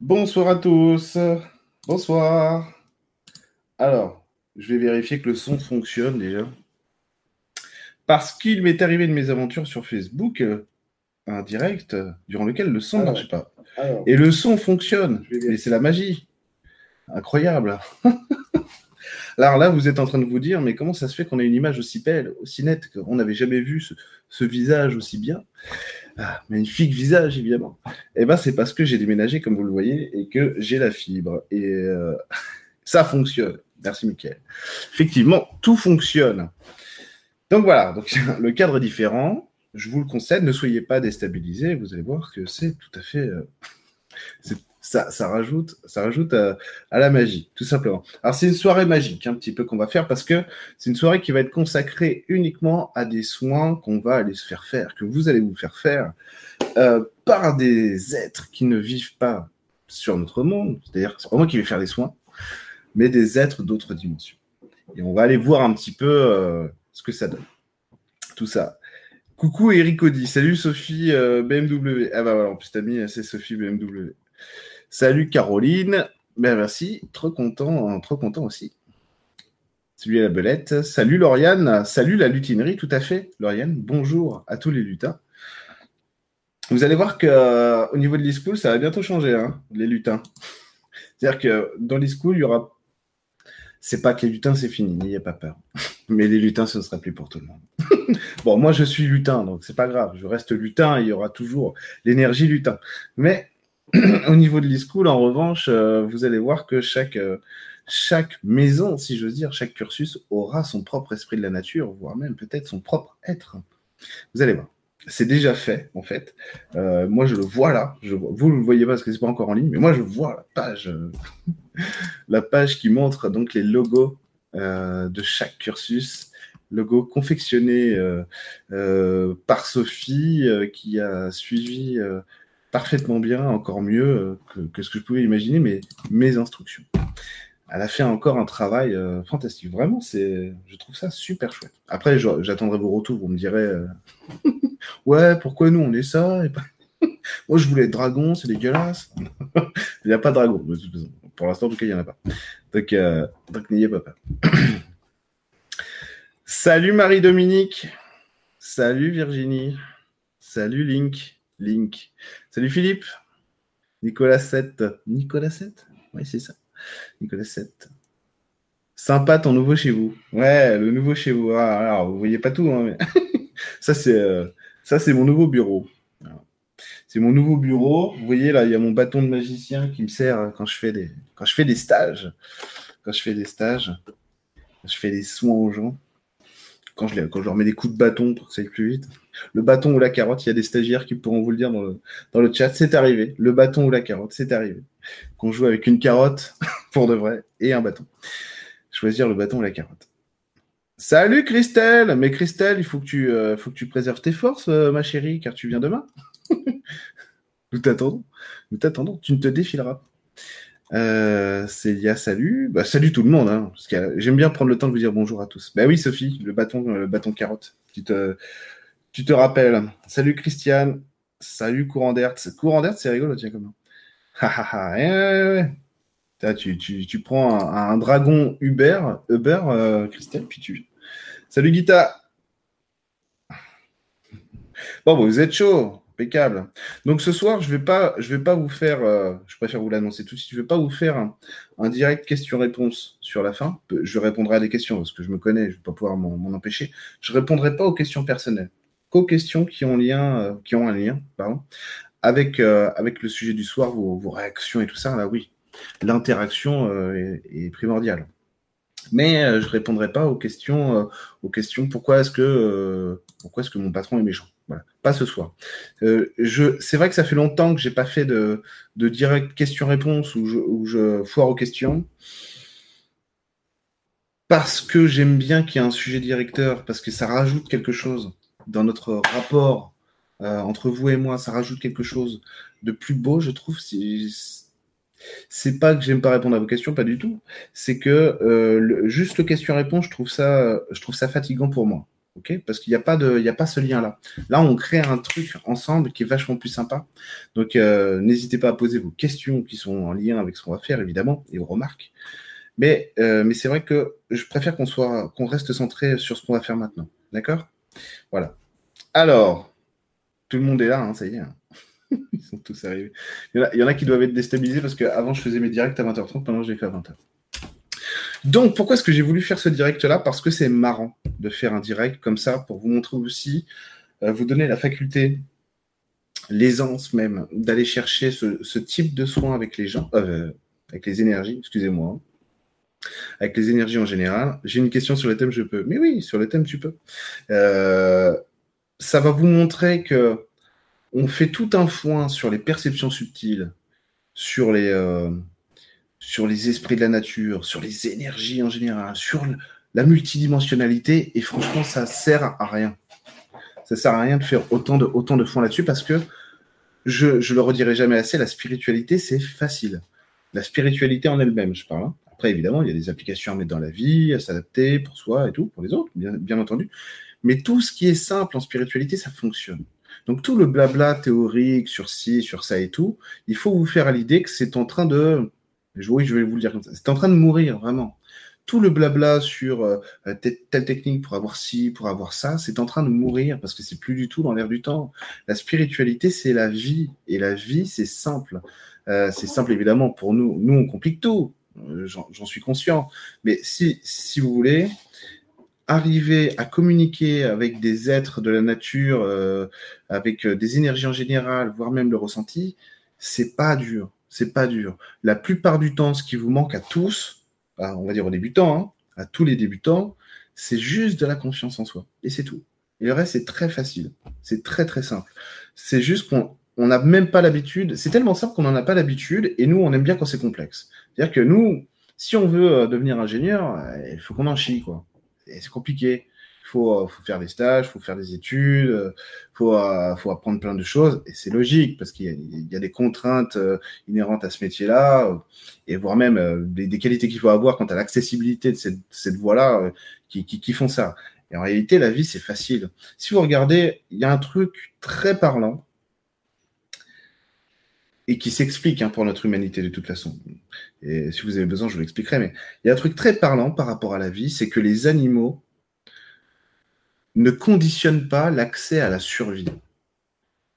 Bonsoir à tous. Bonsoir. Alors, je vais vérifier que le son fonctionne déjà. Parce qu'il m'est arrivé de mes aventures sur Facebook, euh, un direct durant lequel le son ne Alors. marchait pas. Alors, Et le son fonctionne. Et c'est la magie. Incroyable. Alors là, vous êtes en train de vous dire, mais comment ça se fait qu'on ait une image aussi belle, aussi nette, qu'on n'avait jamais vu ce, ce visage aussi bien? Ah, Magnifique visage, évidemment. Eh bien, c'est parce que j'ai déménagé, comme vous le voyez, et que j'ai la fibre. Et euh, ça fonctionne. Merci, Mickaël. Effectivement, tout fonctionne. Donc voilà, le cadre est différent. Je vous le concède, ne soyez pas déstabilisés. Vous allez voir que c'est tout à fait... euh, ça, rajoute, ça rajoute à, à la magie, tout simplement. Alors c'est une soirée magique, un petit peu qu'on va faire parce que c'est une soirée qui va être consacrée uniquement à des soins qu'on va aller se faire faire, que vous allez vous faire faire euh, par des êtres qui ne vivent pas sur notre monde. C'est-à-dire, c'est pas moi qui vais faire les soins, mais des êtres d'autres dimensions. Et on va aller voir un petit peu euh, ce que ça donne. Tout ça. Coucou Eric Audi, salut Sophie euh, BMW. Ah bah voilà, en plus t'as mis c'est Sophie BMW. Salut Caroline, ben merci, trop content, trop content aussi. Salut à la belette, salut Lauriane, salut la lutinerie, tout à fait, Lauriane, bonjour à tous les lutins. Vous allez voir que euh, au niveau de l'e-school, ça va bientôt changer, hein, les lutins. C'est-à-dire que dans l'e-school, il y aura. C'est pas que les lutins, c'est fini, n'ayez pas peur. Mais les lutins, ce ne sera plus pour tout le monde. bon, moi, je suis lutin, donc c'est pas grave. Je reste lutin, il y aura toujours l'énergie lutin. Mais au niveau de l'e-school, en revanche, euh, vous allez voir que chaque, euh, chaque maison, si j'ose dire, chaque cursus aura son propre esprit de la nature, voire même peut-être son propre être. Vous allez voir. C'est déjà fait, en fait. Euh, moi, je le vois là. Vous ne le voyez pas parce que c'est pas encore en ligne, mais moi, je vois la page, la page qui montre donc les logos de chaque cursus, logo confectionné par Sophie, qui a suivi parfaitement bien, encore mieux euh, que, ce que je pouvais imaginer, mais mes instructions. Elle a fait encore un travail euh, fantastique. Vraiment, c'est, je trouve ça super chouette. Après, j'attendrai vos retours. Vous me direz, euh, ouais, pourquoi nous on est ça Moi, je voulais dragon, c'est dégueulasse. il n'y a pas de dragon. Pour l'instant, en tout cas, il n'y en a pas. Donc, donc n'ayez pas peur. Salut Marie-Dominique. Salut Virginie. Salut Link. Link. Salut Philippe. Nicolas 7. Nicolas 7 Oui, c'est ça. Nicolas 7. Sympa ton nouveau chez vous. Ouais, le nouveau chez vous. Ah, alors, vous voyez pas tout, hein, mais ça, c'est euh, ça, c'est mon nouveau bureau. C'est mon nouveau bureau. Vous voyez, là, il y a mon bâton de magicien qui me sert quand je fais des, quand je fais des stages. Quand je fais des stages, je fais des soins aux gens. Quand je, leur mets des coups de bâton pour que ça aille plus vite. Le bâton ou la carotte, il y a des stagiaires qui pourront vous le dire dans le, chat. C'est arrivé. Le bâton ou la carotte, c'est arrivé. Qu'on joue avec une carotte pour de vrai et un bâton. Choisir le bâton ou la carotte. Salut Christelle Mais Christelle, il faut que tu, euh, préserves tes forces, euh, ma chérie, car tu viens demain. Nous t'attendons. Nous t'attendons. Tu ne te défileras. Euh, Célia, salut. Bah, salut tout le monde. Hein, parce que j'aime bien prendre le temps de vous dire bonjour à tous. Bah oui, Sophie, le bâton, euh, le bâton carotte. Tu te, tu te rappelles. Salut Christiane. Salut Courant d'Hertz. Courant d'Hertz, c'est rigolo, tiens, comment. Là, tu, tu, tu prends un, dragon Uber, Uber, euh, Christelle, puis tu. Salut Guita. Bon, bah, vous êtes chaud, impeccable. Donc ce soir, je vais pas, je vais pas vous faire, euh, je préfère vous l'annoncer tout de suite, je vais pas vous faire un, direct question-réponse sur la fin. Je répondrai à des questions parce que je me connais, je vais pas pouvoir m'en empêcher. Je répondrai pas aux questions personnelles, qu'aux questions qui ont lien, euh, qui ont un lien, pardon, avec euh, avec le sujet du soir, vos, réactions et tout ça. Là, oui, l'interaction est, est primordiale. Mais je répondrai pas aux questions, aux questions. Pourquoi est-ce que, pourquoi est-ce que mon patron est méchant? Voilà, pas ce soir. Euh, c'est vrai que ça fait longtemps que j'ai pas fait de, direct question-réponse où je, foire aux questions. Parce que j'aime bien qu'il y ait un sujet directeur, parce que ça rajoute quelque chose dans notre rapport euh, entre vous et moi, ça rajoute quelque chose de plus beau, je trouve. C'est, pas que j'aime pas répondre à vos questions, pas du tout. C'est que euh, juste le question-réponse, je trouve ça fatigant pour moi. Parce qu'il n'y a pas a pas ce lien-là. Là, on crée un truc ensemble qui est vachement plus sympa. Donc, euh, n'hésitez pas à poser vos questions qui sont en lien avec ce qu'on va faire, évidemment, et vos remarques. Mais, euh, mais c'est vrai que je préfère qu'on reste centré sur ce qu'on va faire maintenant. D'accord? Voilà. Alors, tout le monde est là, hein, ça y est. Hein. Ils sont tous arrivés. Il y, en a, qui doivent être déstabilisés parce qu'avant, je faisais mes directs à 20h30, maintenant, je les fais à 20h. Donc, pourquoi est-ce que j'ai voulu faire ce direct-là? Parce que c'est marrant de faire un direct comme ça pour vous montrer aussi, euh, vous donner la faculté, l'aisance même, d'aller chercher ce, type de soins avec les gens, euh, avec les énergies, excusez-moi, hein. avec les énergies en général. J'ai une question sur le thème, je peux. Mais oui, sur le thème, tu peux. Euh, ça va vous montrer que on fait tout un foin sur les perceptions subtiles, sur les sur les esprits de la nature, sur les énergies en général, sur la multidimensionnalité, et franchement, ça sert à rien. Ça sert à rien de faire autant de, autant fonds là-dessus parce que je, je le redirai jamais assez, la spiritualité, c'est facile. La spiritualité en elle-même, je parle. Hein. Après, évidemment, il y a des applications à mettre dans la vie, à s'adapter pour soi et tout, pour les autres, bien, bien entendu. Mais tout ce qui est simple en spiritualité, ça fonctionne. Donc tout le blabla théorique sur ci, sur ça et tout, il faut vous faire à l'idée que c'est en train de oui, je vais vous le dire comme ça. C'est en train de mourir, vraiment. Tout le blabla sur euh, telle technique pour avoir ci, pour avoir ça, c'est en train de mourir parce que c'est plus du tout dans l'air du temps. La spiritualité, c'est la vie. Et la vie, c'est simple. Euh, c'est simple, évidemment, pour nous. Nous, on complique tout. Euh, j'en suis conscient. Mais si, si vous voulez, arriver à communiquer avec des êtres de la nature, avec des énergies en général, voire même le ressenti, c'est pas dur c'est pas dur. La plupart du temps, ce qui vous manque à tous, on va dire aux débutants, hein, à tous les débutants, c'est juste de la confiance en soi. Et c'est tout. Et le reste, c'est très facile. C'est très, très simple. C'est juste qu'on n'a même pas l'habitude. C'est tellement simple qu'on n'en a pas l'habitude. Et nous, on aime bien quand c'est complexe. C'est-à-dire que nous, si on veut euh, devenir ingénieur, euh, il faut qu'on en chie, quoi. c'est compliqué faut, euh, faut faire des stages, faut faire des études, euh, faut, euh, faut apprendre plein de choses. Et c'est logique parce qu'il y, a des contraintes inhérentes à ce métier-là et voire même des, qualités qu'il faut avoir quant à l'accessibilité de cette, voie-là qui, font ça. Et en réalité, la vie, c'est facile. Si vous regardez, il y a un truc très parlant et qui s'explique hein, pour notre humanité de toute façon. Et si vous avez besoin, je vous l'expliquerai. Mais il y a un truc très parlant par rapport à la vie, c'est que les animaux ne conditionne pas l'accès à la survie.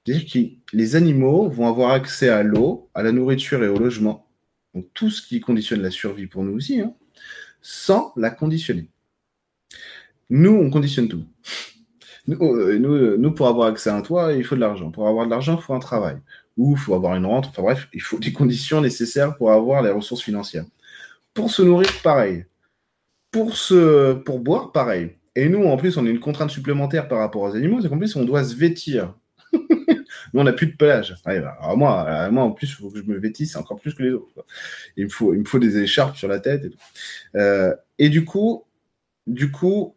C'est-à-dire que les animaux vont avoir accès à l'eau, à la nourriture et au logement, donc tout ce qui conditionne la survie pour nous aussi, hein, sans la conditionner. Nous, on conditionne tout. Nous, euh, nous, nous, pour avoir accès à un toit, il faut de l'argent. Pour avoir de l'argent, il faut un travail. Ou il faut avoir une rente. Enfin bref, il faut des conditions nécessaires pour avoir les ressources financières. Pour se nourrir, pareil. Pour, se, pour boire, pareil. Et nous, en plus, on a une contrainte supplémentaire par rapport aux animaux, c'est qu'en plus, on doit se vêtir. nous, on n'a plus de pelage. Bah, alors moi, moi, en plus, il faut que je me vêtisse encore plus que les autres. Il me, faut, il me faut des écharpes sur la tête. Et, euh, et du coup, du coup,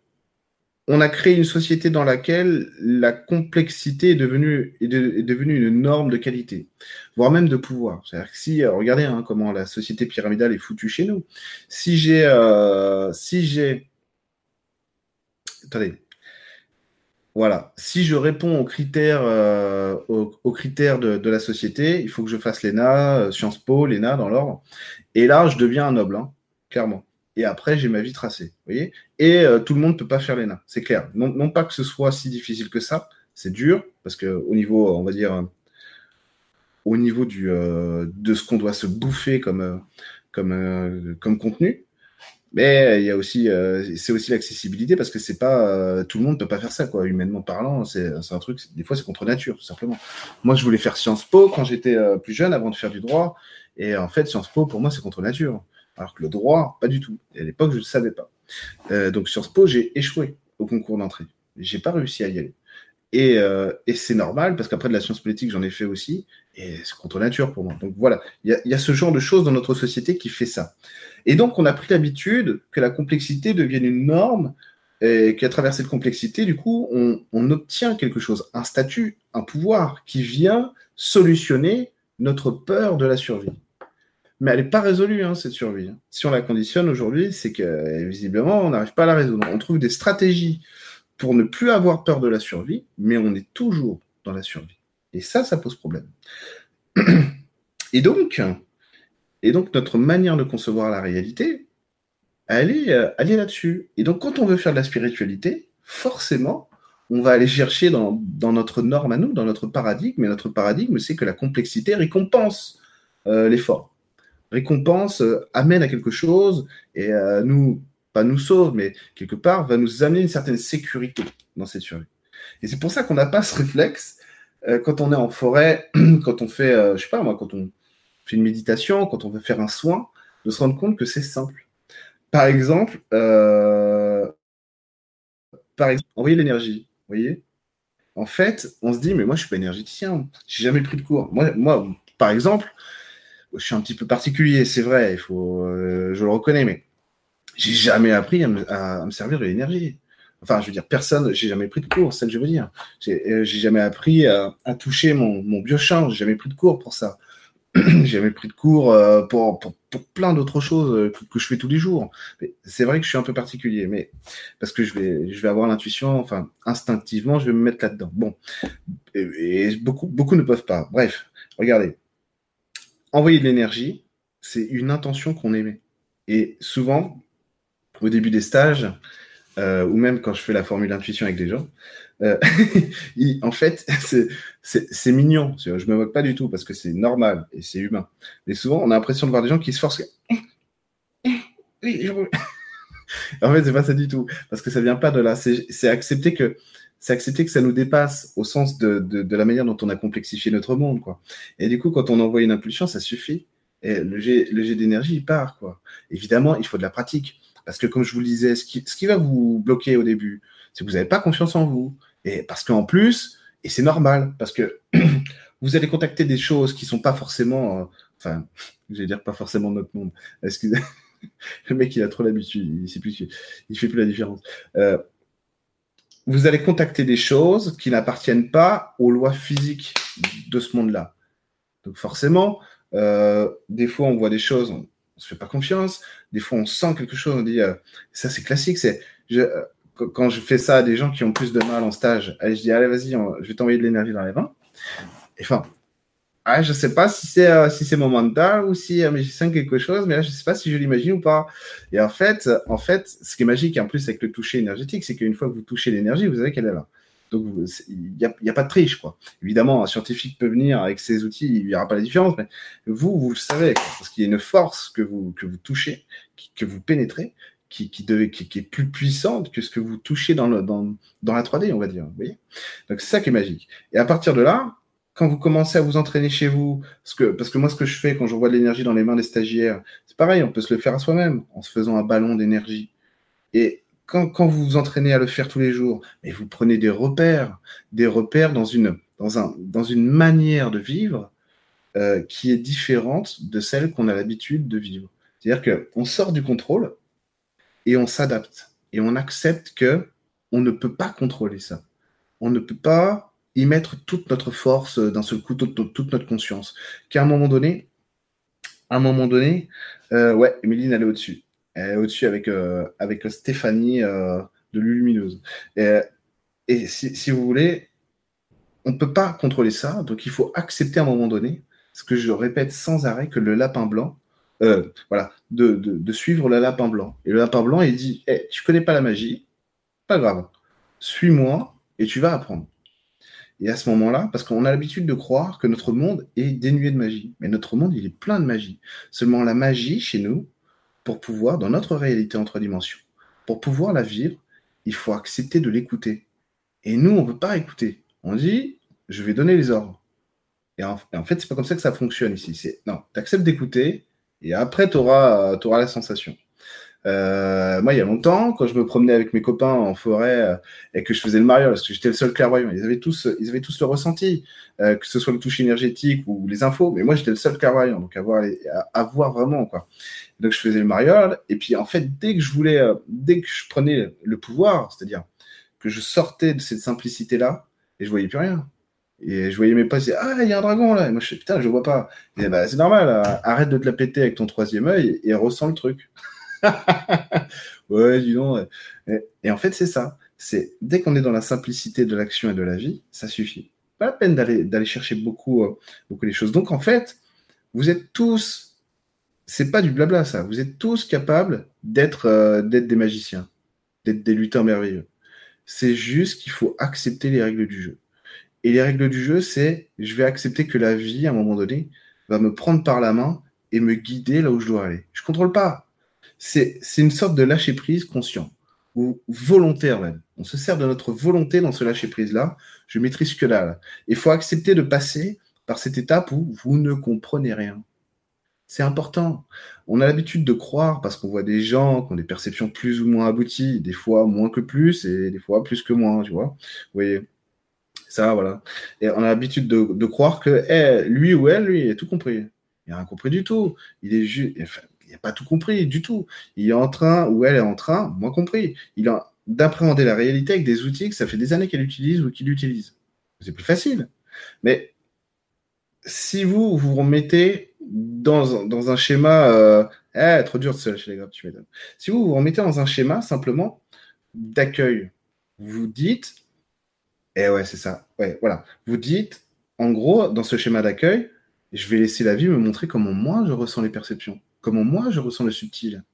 on a créé une société dans laquelle la complexité est devenue, est, devenue une norme de qualité, voire même de pouvoir. C'est-à-dire que si, euh, regardez hein, comment la société pyramidale est foutue chez nous. Si j'ai, euh, si j'ai attendez. Voilà. Si je réponds aux critères, euh, aux, critères de, la société, il faut que je fasse l'ENA, euh, Sciences Po, l'ENA dans l'ordre. Et là, je deviens un noble, hein, clairement. Et après, j'ai ma vie tracée. voyez Et euh, tout le monde ne peut pas faire l'ENA, c'est clair. Non, pas que ce soit si difficile que ça, c'est dur, parce qu'au niveau, on va dire, au niveau du, de ce qu'on doit se bouffer comme, contenu, mais il y a aussi, euh, c'est aussi l'accessibilité parce que c'est pas euh, tout le monde peut pas faire ça quoi. Humainement parlant, c'est un truc. Des fois, c'est contre nature tout simplement. Moi, je voulais faire Sciences Po quand j'étais euh, plus jeune, avant de faire du droit. Et en fait, Sciences Po pour moi, c'est contre nature. Alors que le droit, pas du tout. Et à l'époque, je ne savais pas. donc Sciences Po, j'ai échoué au concours d'entrée. J'ai pas réussi à y aller. Et, et c'est normal parce qu'après de la science politique, j'en ai fait aussi. Et c'est contre nature pour moi. Donc voilà, il y y a ce genre de choses dans notre société qui fait ça. Et donc, on a pris l'habitude que la complexité devienne une norme et qu'à travers cette complexité, du coup, on, obtient quelque chose, un statut, un pouvoir qui vient solutionner notre peur de la survie. Mais elle n'est pas résolue, hein, cette survie. Si on la conditionne aujourd'hui, c'est que visiblement, on n'arrive pas à la résoudre. On trouve des stratégies pour ne plus avoir peur de la survie, mais on est toujours dans la survie. Et ça, ça pose problème. Et donc, et donc notre manière de concevoir la réalité, elle est, euh, elle est là-dessus. Et donc, quand on veut faire de la spiritualité, forcément, on va aller chercher dans, dans, notre norme à nous, dans notre paradigme. Et notre paradigme, c'est que la complexité récompense euh, l'effort. Récompense euh, amène à quelque chose et nous, pas nous sauve, mais quelque part, va nous amener une certaine sécurité dans cette survie. Et c'est pour ça qu'on n'a pas ce réflexe quand on est en forêt, quand on fait, je sais pas moi, quand on fait une méditation, quand on veut faire un soin, de se rendre compte que c'est simple. Par exemple, euh, par envoyer l'énergie. Vous voyez En fait, on se dit, mais moi, je suis pas énergéticien. J'ai jamais pris de cours. Moi, par exemple, je suis un petit peu particulier, c'est vrai. Il faut, euh, je le reconnais, mais j'ai jamais appris à me, servir de l'énergie. Enfin, je veux dire, personne, j'ai jamais pris de cours, c'est ce que je veux dire. J'ai euh, jamais appris à, toucher mon, mon biochamp, j'ai jamais pris de cours pour ça. j'ai jamais pris de cours euh, pour, plein d'autres choses euh, que, je fais tous les jours. C'est vrai que je suis un peu particulier, mais parce que je vais, je vais avoir l'intuition, enfin, instinctivement, je vais me mettre là-dedans. Bon, et, beaucoup, beaucoup ne peuvent pas. Bref, regardez. Envoyer de l'énergie, c'est une intention qu'on émet. Et souvent, au début des stages, euh, ou même quand je fais la formule intuition avec des gens, euh, en fait, c'est mignon. Je me moque pas du tout parce que c'est normal et c'est humain. Mais souvent, on a l'impression de voir des gens qui se forcent. en fait, c'est pas ça du tout parce que ça vient pas de là. C'est accepter que c'est accepter que ça nous dépasse au sens de, de, la manière dont on a complexifié notre monde, quoi. Et du coup, quand on envoie une impulsion, ça suffit. Et le jet, le jet d'énergie, il part, quoi. Évidemment, il faut de la pratique. Parce que, comme je vous le disais, ce qui, ce qui va vous bloquer au début, c'est que vous n'avez pas confiance en vous. Et parce qu'en plus, et c'est normal, parce que vous allez contacter des choses qui sont pas forcément, euh, enfin, je vais dire pas forcément notre monde. Excusez, le mec il a trop l'habitude, il sait plus, il fait plus la différence. Euh, vous allez contacter des choses qui n'appartiennent pas aux lois physiques de ce monde-là. Donc forcément, euh, des fois on voit des choses, on, ne se fait pas confiance. Des fois on sent quelque chose, on dit ça c'est classique, c'est quand je fais ça à des gens qui ont plus de mal en stage, je dis, allez, vas-y, je vais t'envoyer de l'énergie dans les vins. Enfin, ah, je sais pas si c'est euh, si c'est mon mental ou si euh, mais je quelque chose, mais là je sais pas si je l'imagine ou pas. Et en fait, en fait, ce qui est magique en plus avec le toucher énergétique, c'est qu'une fois que vous touchez l'énergie, vous savez qu'elle est là. Donc il n'y a, pas de triche quoi. Évidemment, un scientifique peut venir avec ses outils, il verra pas la différence, mais vous vous le savez parce qu'il y a une force que vous que vous touchez, que vous pénétrez, qui, est plus puissante que ce que vous touchez dans, dans, la 3D, on va dire. Donc c'est ça qui est magique. Et à partir de là, quand vous commencez à vous entraîner chez vous, parce que, moi, ce que je fais quand j'envoie de l'énergie dans les mains des stagiaires, c'est pareil, on peut se le faire à soi-même en se faisant un ballon d'énergie. Et quand, vous vous entraînez à le faire tous les jours, et vous prenez des repères, des repères dans une manière de vivre euh, qui est différente de celle qu'on a l'habitude de vivre. C'est-à-dire qu'on sort du contrôle et on s'adapte et on accepte que on ne peut pas contrôler ça. On ne peut pas y mettre toute notre force d'un seul coup, toute, notre conscience. Qu'à un moment donné, à un moment donné, euh, ouais, Emeline, elle est au-dessus. Elle est au-dessus avec, euh, avec Stéphanie euh, de Lumineuse. Et, et si, si, vous voulez, on ne peut pas contrôler ça, donc il faut accepter à un moment donné, ce que je répète sans arrêt, que le lapin blanc, euh, voilà, de, de, suivre le lapin blanc. Et le lapin blanc, il dit hey, eh, Tu connais pas la magie Pas grave. Suis-moi et tu vas apprendre. Et à ce moment-là, parce qu'on a l'habitude de croire que notre monde est dénué de magie. Mais notre monde, il est plein de magie. Seulement la magie, chez nous, pour pouvoir, dans notre réalité en trois dimensions, pour pouvoir la vivre, il faut accepter de l'écouter. Et nous, on ne veut pas écouter. On dit Je vais donner les ordres. Et en, et en fait, c'est pas comme ça que ça fonctionne ici. C'est non, tu acceptes d'écouter, et après, tu auras, auras, la sensation. Euh, moi, il y a longtemps, quand je me promenais avec mes copains en forêt euh, et que je faisais le mariole, parce que j'étais le seul clairvoyant, ils avaient tous, ils avaient tous le ressenti, euh, que ce soit le toucher énergétique ou les infos, mais moi, j'étais le seul clairvoyant, donc à voir, vraiment, quoi. Donc, je faisais le mariole, et puis, en fait, dès que je voulais, dès que je prenais le pouvoir, c'est-à-dire que je sortais de cette simplicité-là, et je voyais plus rien. Et je voyais mes potes dire Ah, il y a un dragon là. Et moi, je fais Putain, je vois pas. bah, c'est normal, euh, arrête de te la péter avec ton troisième œil et ressens le truc. ouais, dis donc. Et, en fait, c'est ça. C'est dès qu'on est dans la simplicité de l'action et de la vie, ça suffit. Pas la peine d'aller chercher beaucoup, euh, beaucoup les choses. Donc en fait, vous êtes tous, c'est pas du blabla ça, vous êtes tous capables d'être euh, des magiciens, d'être des lutins merveilleux. C'est juste qu'il faut accepter les règles du jeu. Et les règles du jeu, c'est je vais accepter que la vie, à un moment donné, va me prendre par la main et me guider là où je dois aller. Je contrôle pas. C'est une sorte de lâcher prise conscient ou volontaire même. On se sert de notre volonté dans ce lâcher prise là. Je maîtrise que là. Il faut accepter de passer par cette étape où vous ne comprenez rien. C'est important. On a l'habitude de croire parce qu'on voit des gens qui ont des perceptions plus ou moins abouties, des fois moins que plus et des fois plus que moins, tu vois. Vous voyez, ça, voilà. Et on a l'habitude de, croire que eh, lui ou elle, lui, il a tout compris. Il n'a rien compris du tout. Il est juste. Il n'a pas tout compris du tout. Il est en train, ou elle est en train, moins compris. Il a d'appréhender la réalité avec des outils que ça fait des années qu'elle utilise ou qu'il utilise. C'est plus facile. Mais si vous vous remettez dans, dans un schéma, euh, eh, trop dur de se lâcher les gars, tu m'étonnes. Si vous vous remettez dans un schéma simplement d'accueil, vous dites, eh ouais, c'est ça. Ouais, voilà. Vous dites, en gros, dans ce schéma d'accueil, je vais laisser la vie me montrer comment moi je ressens les perceptions, comment moi je ressens le subtil.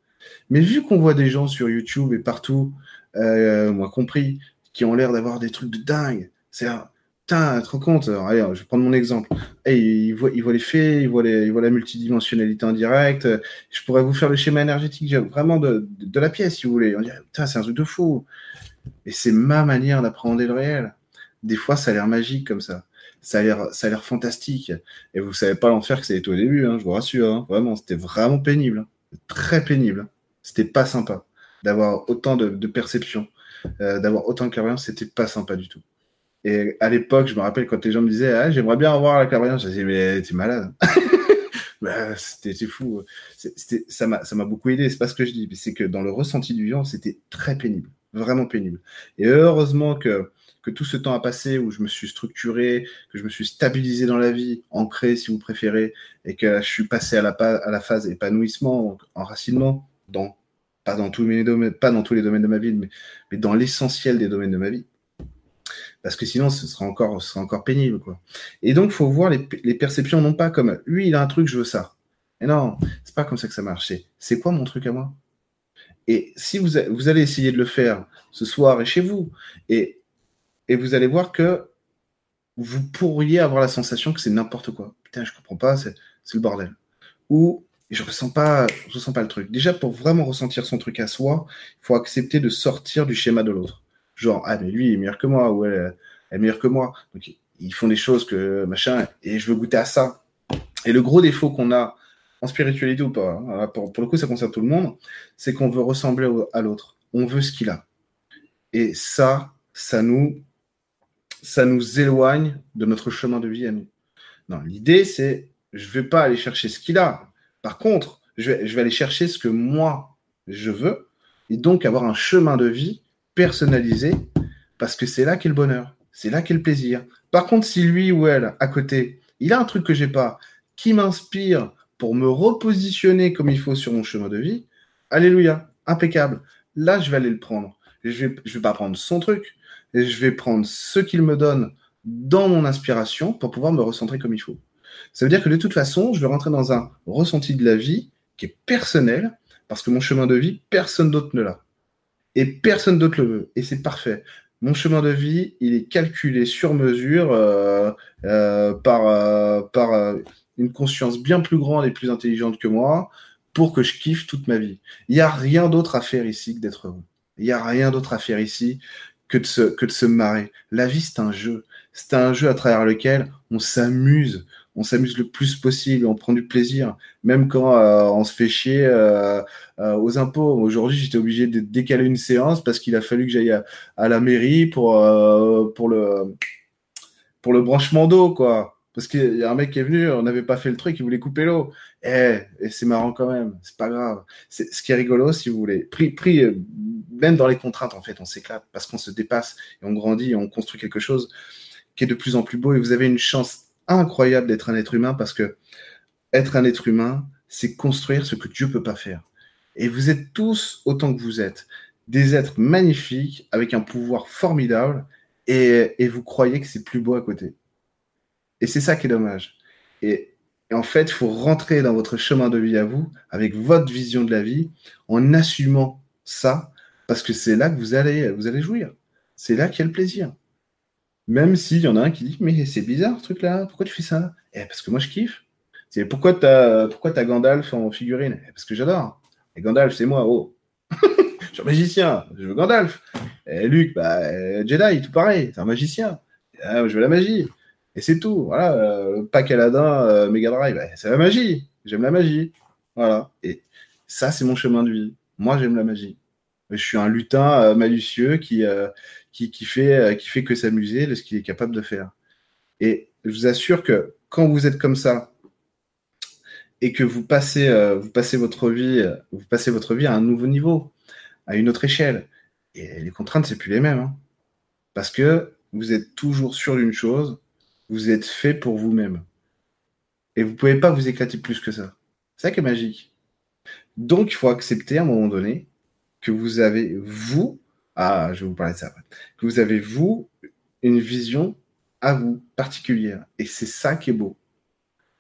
Mais vu qu'on voit des gens sur YouTube et partout, euh, moi compris, qui ont l'air d'avoir des trucs de dingue, c'est putain, te rends compte? Allez, je vais prendre mon exemple. Hey, il voit, il voit les faits, il voit, les, il voit la multidimensionnalité en direct. Je pourrais vous faire le schéma énergétique vraiment de, de, la pièce, si vous voulez. On dirait, putain, c'est un truc de fou. Et c'est ma manière d'appréhender le réel des fois, ça a l'air magique comme ça. Ça a l'air, ça a l'air fantastique. Et vous savez pas l'enfer que c'était au début, hein, je vous rassure. Hein. Vraiment, c'était vraiment pénible. Très pénible. C'était pas sympa d'avoir autant de, de perceptions, euh, d'avoir autant de clairvoyance. C'était pas sympa du tout. Et à l'époque, je me rappelle quand les gens me disaient ah, J'aimerais bien avoir la clairvoyance. Je disais Mais t'es malade. bah, c'était fou. C'était, ça m'a beaucoup aidé. C'est pas ce que je dis. C'est que dans le ressenti du vivant, c'était très pénible. Vraiment pénible. Et heureusement que que tout ce temps a passé où je me suis structuré, que je me suis stabilisé dans la vie, ancré si vous préférez, et que je suis passé à la, phase épanouissement, enracinement, dans, pas, dans tous domaines, pas dans tous les domaines de ma vie, mais, dans l'essentiel des domaines de ma vie. Parce que sinon, ce sera encore, ce sera encore pénible. Quoi. Et donc, il faut voir les, les, perceptions non pas comme lui, il a un truc, je veux ça. Et non, c'est pas comme ça que ça marche. C'est quoi mon truc à moi? Et si vous, vous allez essayer de le faire ce soir et chez vous, et et vous allez voir que vous pourriez avoir la sensation que c'est n'importe quoi. Putain, je comprends pas, c'est le bordel. Ou je ressens pas, je ressens pas le truc. Déjà, pour vraiment ressentir son truc à soi, il faut accepter de sortir du schéma de l'autre. Genre, ah, mais lui, il est meilleur que moi, ou elle, est meilleure que moi. Donc, ils font des choses que machin, et je veux goûter à ça. Et le gros défaut qu'on a en spiritualité ou pas, hein, pour, pour, le coup, ça concerne tout le monde, c'est qu'on veut ressembler à l'autre. On veut ce qu'il a. Et ça, ça nous ça nous éloigne de notre chemin de vie à nous. Non, l'idée, c'est, je ne vais pas aller chercher ce qu'il a. Par contre, je vais, aller chercher ce que moi, je veux, et donc avoir un chemin de vie personnalisé, parce que c'est là qu'est le bonheur, c'est là qu'est le plaisir. Par contre, si lui ou elle, à côté, il a un truc que j'ai pas, qui m'inspire pour me repositionner comme il faut sur mon chemin de vie, alléluia, impeccable. Là, je vais aller le prendre. Je vais pas prendre son truc, et je vais prendre ce qu'il me donne dans mon inspiration pour pouvoir me recentrer comme il faut. Ça veut dire que de toute façon, je vais rentrer dans un ressenti de la vie qui est personnel, parce que mon chemin de vie, personne d'autre ne l'a. Et personne d'autre le veut. Et c'est parfait. Mon chemin de vie, il est calculé sur mesure euh, euh, par, euh, par une conscience bien plus grande et plus intelligente que moi pour que je kiffe toute ma vie. Il n'y a rien d'autre à faire ici que d'être heureux. Il n'y a rien d'autre à faire ici que de se, que de se marrer. La vie, c'est un jeu. C'est un jeu à travers lequel on s'amuse. On s'amuse le plus possible, on prend du plaisir, même quand euh, on se fait chier euh, euh, aux impôts. Aujourd'hui, j'étais obligé de décaler une séance parce qu'il a fallu que j'aille à, la mairie pour, pour, le, pour le branchement d'eau, quoi. Parce qu'il y a un mec qui est venu, on n'avait pas fait le truc, il voulait couper l'eau. Eh, c'est marrant quand même, c'est pas grave. C'est ce qui est rigolo, si vous voulez. Pris, pris, euh, même dans les contraintes, en fait, on s'éclate parce qu'on se dépasse et on grandit et on construit quelque chose qui est de plus en plus beau. Et vous avez une chance incroyable d'être un être humain parce que être un être humain, c'est construire ce que Dieu peut pas faire. Et vous êtes tous autant que vous êtes des êtres magnifiques avec un pouvoir formidable et, et vous croyez que c'est plus beau à côté. Et c'est ça qui est dommage. Et, et en fait, il faut rentrer dans votre chemin de vie à vous, avec votre vision de la vie, en assumant ça, parce que c'est là que vous allez, vous allez jouir. C'est là qu'il y a le plaisir. Même s'il y en a un qui dit, mais c'est bizarre ce truc-là, pourquoi tu fais ça? Eh, parce que moi je kiffe. Pourquoi t'as pourquoi as Gandalf en figurine? Eh, Parce que j'adore. Et Gandalf, c'est moi, oh. je suis un magicien, je veux Gandalf. Et Luc, bah, Jedi, tout pareil, c'est un magicien. Ah, je veux la magie. Et c'est tout. Voilà, euh, pack Aladdin, euh, Mega Drive, bah, c'est la magie. J'aime la magie. Voilà. Et ça, c'est mon chemin de vie. Moi, j'aime la magie. Je suis un lutin euh, malicieux qui, euh, qui, qui, fait, qui fait que s'amuser de ce qu'il est capable de faire. Et je vous assure que quand vous êtes comme ça et que vous passez, vous passez votre vie, vous passez votre vie à un nouveau niveau, à une autre échelle, les contraintes, c'est plus les mêmes. Hein. Parce que vous êtes toujours sûr d'une chose, vous êtes fait pour vous-même. Et vous ne pouvez pas vous éclater plus que ça. C'est ça qui est magique. Donc, il faut accepter à un moment donné que vous avez, vous, ah, je vais vous parler de ça après, que vous avez, vous, une vision à vous particulière. Et c'est ça qui est beau.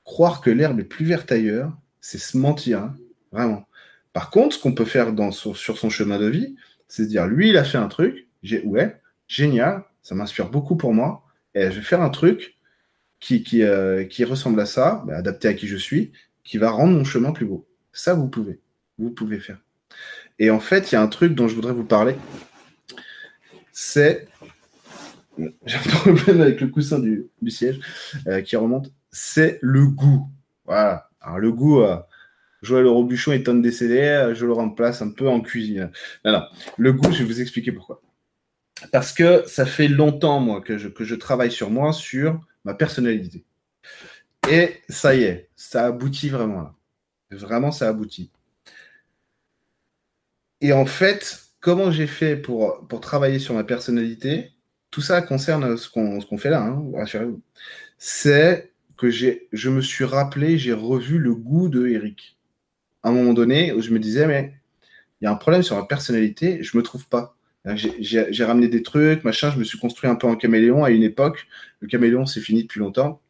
Croire que l'herbe est plus verte ailleurs, c'est se mentir, hein, vraiment. Par contre, ce qu'on peut faire sur, sur, son chemin de vie, c'est se dire, lui, il a fait un truc, j'ai, ouais, génial, ça m'inspire beaucoup pour moi, et je vais faire un truc euh, qui ressemble à ça, bah, adapté à qui je suis, qui va rendre mon chemin plus beau. Ça, vous pouvez. Vous pouvez faire. Et en fait, il y a un truc dont je voudrais vous parler. C'est. J'ai un problème avec le coussin du, siège euh, qui remonte. C'est le goût. Voilà. Alors, le goût. Euh, Joël Robuchon étant décédé, je le remplace un peu en cuisine. Non, non. Le goût, je vais vous expliquer pourquoi. Parce que ça fait longtemps, moi, que je travaille sur moi, sur ma personnalité. Et ça y est, ça aboutit vraiment là. Vraiment, ça aboutit. Et en fait, comment j'ai fait pour, travailler sur ma personnalité? Tout ça concerne ce qu'on fait là, hein, rassurez-vous. C'est que je me suis rappelé, j'ai revu le goût de Eric. À un moment donné, où je me disais, mais il y a un problème sur ma personnalité, je me trouve pas. J'ai ramené des trucs, machin, je me suis construit un peu en caméléon à une époque. Le caméléon, c'est fini depuis longtemps.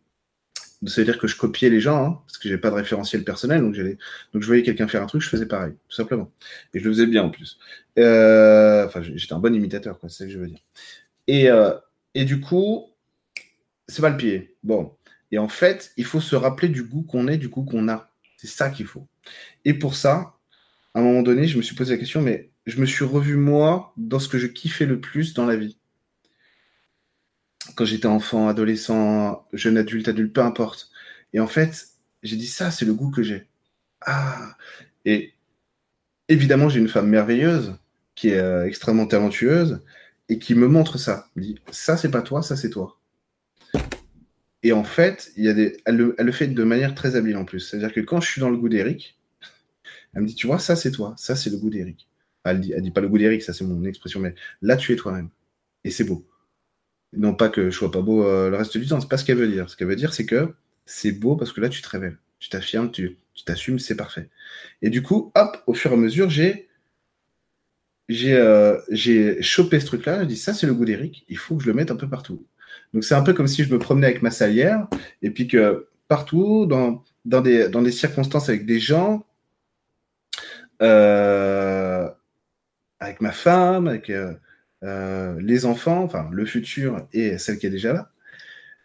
Ça veut dire que je copiais les gens, hein, parce que j'ai pas de référentiel personnel, donc, donc je voyais quelqu'un faire un truc, je faisais pareil, tout simplement. Et je le faisais bien en plus. Euh, enfin, j'étais un bon imitateur, quoi, c'est ce que je veux dire. Et, euh, et du coup, c'est pas le pied. Bon. Et en fait, il faut se rappeler du goût qu'on est, du goût qu'on a. C'est ça qu'il faut. Et pour ça, à un moment donné, je me suis posé la question, mais je me suis revu moi dans ce que je kiffais le plus dans la vie. Quand j'étais enfant, adolescent, jeune adulte, adulte, peu importe. Et en fait, j'ai dit ça, c'est le goût que j'ai. Ah Et évidemment, j'ai une femme merveilleuse qui est euh, extrêmement talentueuse et qui me montre ça. Elle me dit ça, c'est pas toi, ça, c'est toi. Et en fait, il y a des... elle, le, elle le fait de manière très habile en plus. C'est-à-dire que quand je suis dans le goût d'Eric, elle me dit, tu vois, ça c'est toi, ça c'est le goût d'Eric. Elle dit, dit pas le goût d'Eric, ça c'est mon expression, mais là tu es toi-même. Et c'est beau. Non pas que je sois pas beau euh, le reste du temps, c'est pas ce qu'elle veut dire. Ce qu'elle veut dire, c'est que c'est beau parce que là tu te révèles, tu t'affirmes, tu t'assumes, c'est parfait. Et du coup, hop, au fur et à mesure, j'ai j'ai euh, chopé ce truc-là, je dis ça c'est le goût d'Eric, il faut que je le mette un peu partout. Donc c'est un peu comme si je me promenais avec ma salière et puis que partout, dans, dans, des, dans des circonstances avec des gens, avec ma femme, avec euh, euh, les enfants, enfin le futur et celle qui est déjà là,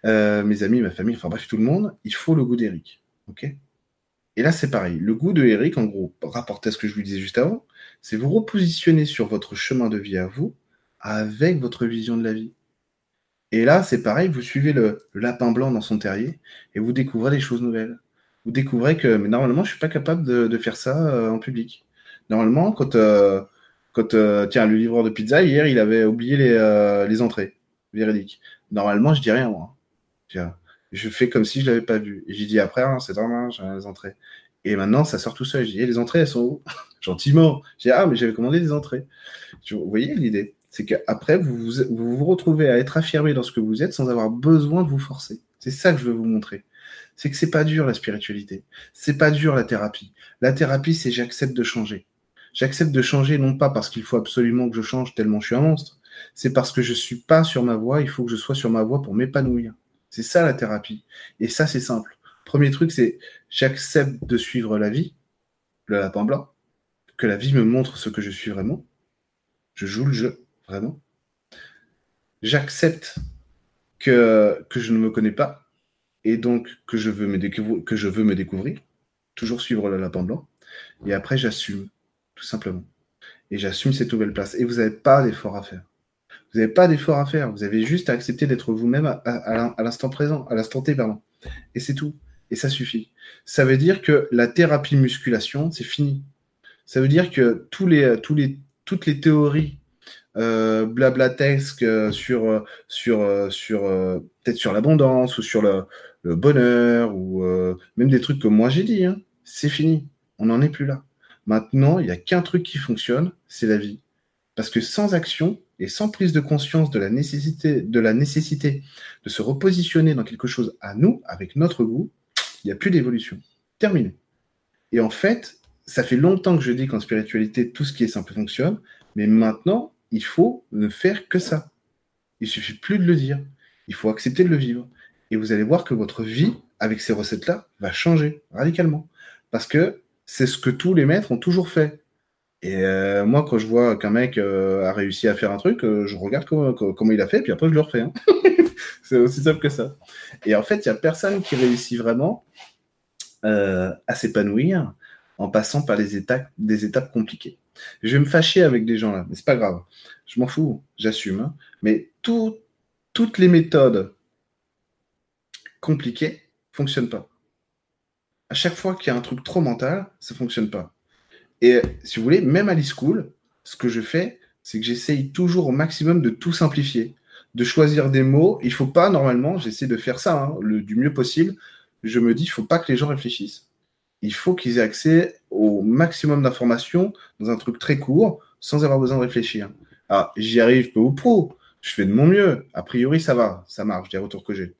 euh, mes amis, ma famille, enfin bref, tout le monde, il faut le goût d'Eric. et là, c'est pareil. Le goût de en gros, rapporté à ce que je lui disais juste avant, c'est vous repositionner sur votre chemin de vie à vous avec votre vision de la vie. Et là, c'est pareil, vous suivez le, lapin blanc dans son terrier et vous découvrez des choses nouvelles. Vous découvrez que, mais normalement, je suis pas capable de, faire ça en public. Normalement, quand, quand euh, tiens, le livreur de pizza, hier, il avait oublié les, euh, les entrées. Véridique. Normalement, je dis rien, moi. Je fais comme si je l'avais pas vu. Et j'ai dit après, hein, c'est normal, j'ai les entrées. Et maintenant, ça sort tout seul. Dis, eh, les entrées, elles sont où? Gentiment. J'ai ah, mais j'avais commandé des entrées. Vous voyez l'idée? C'est qu'après, vous vous, vous vous retrouvez à être affirmé dans ce que vous êtes sans avoir besoin de vous forcer. C'est ça que je veux vous montrer. C'est que c'est pas dur la spiritualité. C'est pas dur la thérapie. La thérapie, c'est j'accepte de changer J'accepte de changer non pas parce qu'il faut absolument que je change tellement je suis un monstre, c'est parce que je suis pas sur ma voie, il faut que je sois sur ma voie pour m'épanouir. C'est ça la thérapie. Et ça, c'est simple. Premier truc, c'est j'accepte de suivre la vie, le lapin blanc, que la vie me montre ce que je suis vraiment. Je joue le jeu, vraiment. J'accepte que, que je ne me connais pas et donc que je veux me, que je veux me découvrir. Toujours suivre le lapin blanc. Et après, j'assume, tout simplement. Et j'assume cette nouvelle place. Et vous n'avez pas d'effort à faire. Vous n'avez pas d'effort à faire. Vous avez juste à accepter d'être vous-même à, l'instant présent, à l'instant T, pardon. Et c'est tout. Et ça suffit. Ça veut dire que la thérapie musculation, c'est fini. Ça veut dire que tous les, tous les, toutes les théories euh, blablatesques euh, sur, euh, sur, euh, sur peut-être sur l'abondance ou sur le, bonheur ou même des trucs que moi j'ai dit, hein, c'est fini. On n'en est plus là. Maintenant, il n'y a qu'un truc qui fonctionne, c'est la vie. Parce que sans action, et sans prise de conscience de la nécessité de, la nécessité de se repositionner dans quelque chose à nous, avec notre goût, il n'y a plus d'évolution. Terminé. Et en fait, ça fait longtemps que je dis qu'en spiritualité, tout ce qui est simple fonctionne, mais maintenant, il faut ne faire que ça. Il suffit plus de le dire. Il faut accepter de le vivre. Et vous allez voir que votre vie, avec ces recettes-là, va changer radicalement. Parce que c'est ce que tous les maîtres ont toujours fait. Et euh, moi, quand je vois qu'un mec euh, a réussi à faire un truc, euh, je regarde comment, il a fait, puis après je le refais. Hein. c'est aussi simple que ça. Et en fait, il n'y a personne qui réussit vraiment à s'épanouir en passant par des étapes compliquées. Je vais me fâcher avec des gens là, mais c'est pas grave. Je m'en fous, j'assume. Hein. Mais toutes les méthodes compliquées fonctionnent pas. À chaque fois qu'il y a un truc trop mental, ça fonctionne pas. Et si vous voulez, même à l'e-school, ce que je fais, c'est que j'essaye toujours au maximum de tout simplifier, de choisir des mots. Il ne faut pas, normalement, j'essaie de faire ça hein, le, du mieux possible. Je me dis, il faut pas que les gens réfléchissent. Il faut qu'ils aient accès au maximum d'informations dans un truc très court, sans avoir besoin de réfléchir. Ah, j'y arrive peu ou pro. Je fais de mon mieux. A priori, ça va, ça marche, des retours que j'ai.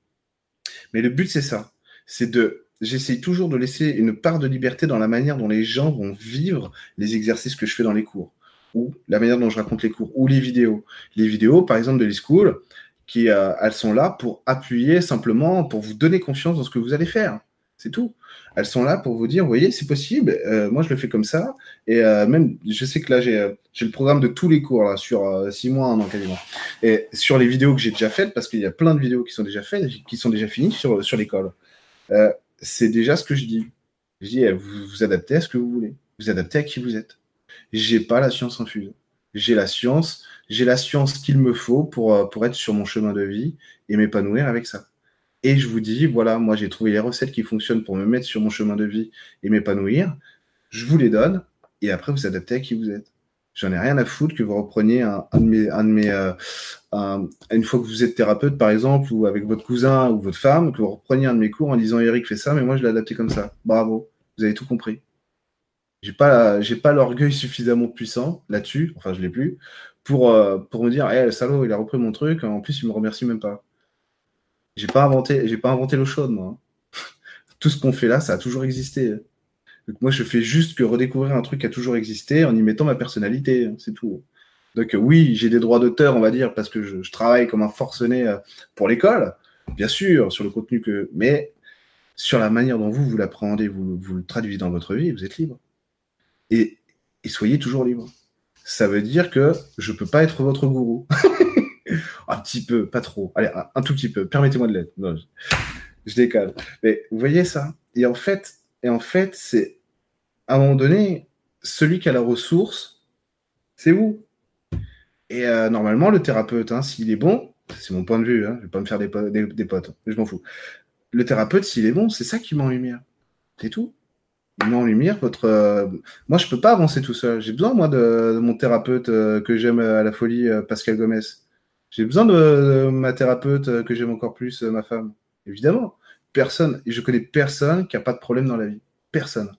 Mais le but, c'est ça. C'est de j'essaye toujours de laisser une part de liberté dans la manière dont les gens vont vivre les exercices que je fais dans les cours, ou la manière dont je raconte les cours, ou les vidéos. Les vidéos, par exemple, de l'e-school, qui, euh, elles sont là pour appuyer simplement, pour vous donner confiance dans ce que vous allez faire. C'est tout. Elles sont là pour vous dire, voyez, c'est possible. Euh, moi, je le fais comme ça. Et euh, même, je sais que là, j'ai le programme de tous les cours là, sur six mois, un an quasiment. Et sur les vidéos que j'ai déjà faites, parce qu'il y a plein de vidéos qui sont déjà faites, qui sont déjà finies sur, l'école c'est déjà ce que je dis. Je dis, eh, vous vous adaptez à ce que vous voulez. Vous adaptez à qui vous êtes. J'ai pas la science infuse. J'ai la science, j'ai la science qu'il me faut euh, pour être sur mon chemin de vie et m'épanouir avec ça. Et je vous dis, voilà, moi j'ai trouvé les recettes qui fonctionnent pour me mettre sur mon chemin de vie et m'épanouir. Je vous les donne et après vous adaptez à qui vous êtes. J'en ai rien à foutre que vous repreniez un, de mes, un euh, une fois que vous êtes thérapeute par exemple ou avec votre cousin ou votre femme, que vous repreniez un de mes cours en disant Eric fait ça, mais moi je l'ai adapté comme ça. Bravo, vous avez tout compris. J'ai pas, j'ai pas l'orgueil suffisamment puissant là-dessus, enfin je l'ai plus, pour, euh, pour me dire, eh, le salaud, il a repris mon truc, en plus il me remercie même pas. J'ai pas inventé, j'ai pas inventé l'eau chaude moi. tout ce qu'on fait là, ça a toujours existé moi, je fais juste que redécouvrir un truc qui a toujours existé en y mettant ma personnalité, hein, c'est tout. Donc oui, j'ai des droits d'auteur, on va dire, parce que je, travaille comme un forcené euh, pour l'école, bien sûr, sur le contenu que... Mais sur la manière dont vous, vous l'appréhendez, vous, vous le traduisez dans votre vie, vous êtes libre. Et, soyez toujours libre. Ça veut dire que je peux pas être votre gourou. un petit peu, pas trop. Allez, un, tout petit peu. Permettez-moi de l'être. Je, je décale. Mais vous voyez ça? Et en fait, et en fait, c'est à un moment donné, celui qui a la ressource, c'est vous. Et euh, normalement, le thérapeute, hein, s'il est bon, c'est mon point de vue, hein, je vais pas me faire des, potes, je m'en fous. Le thérapeute, s'il est bon, c'est ça qui met en lumière. C'est tout. Il met en lumière votre. Euh, moi, je peux pas avancer tout seul. J'ai besoin, moi, de, mon thérapeute euh, que j'aime à la folie, Pascal Gomez. J'ai besoin de, ma thérapeute que j'aime encore plus, ma femme. Évidemment personne, et je connais personne qui n'a pas de problème dans la vie. Personne.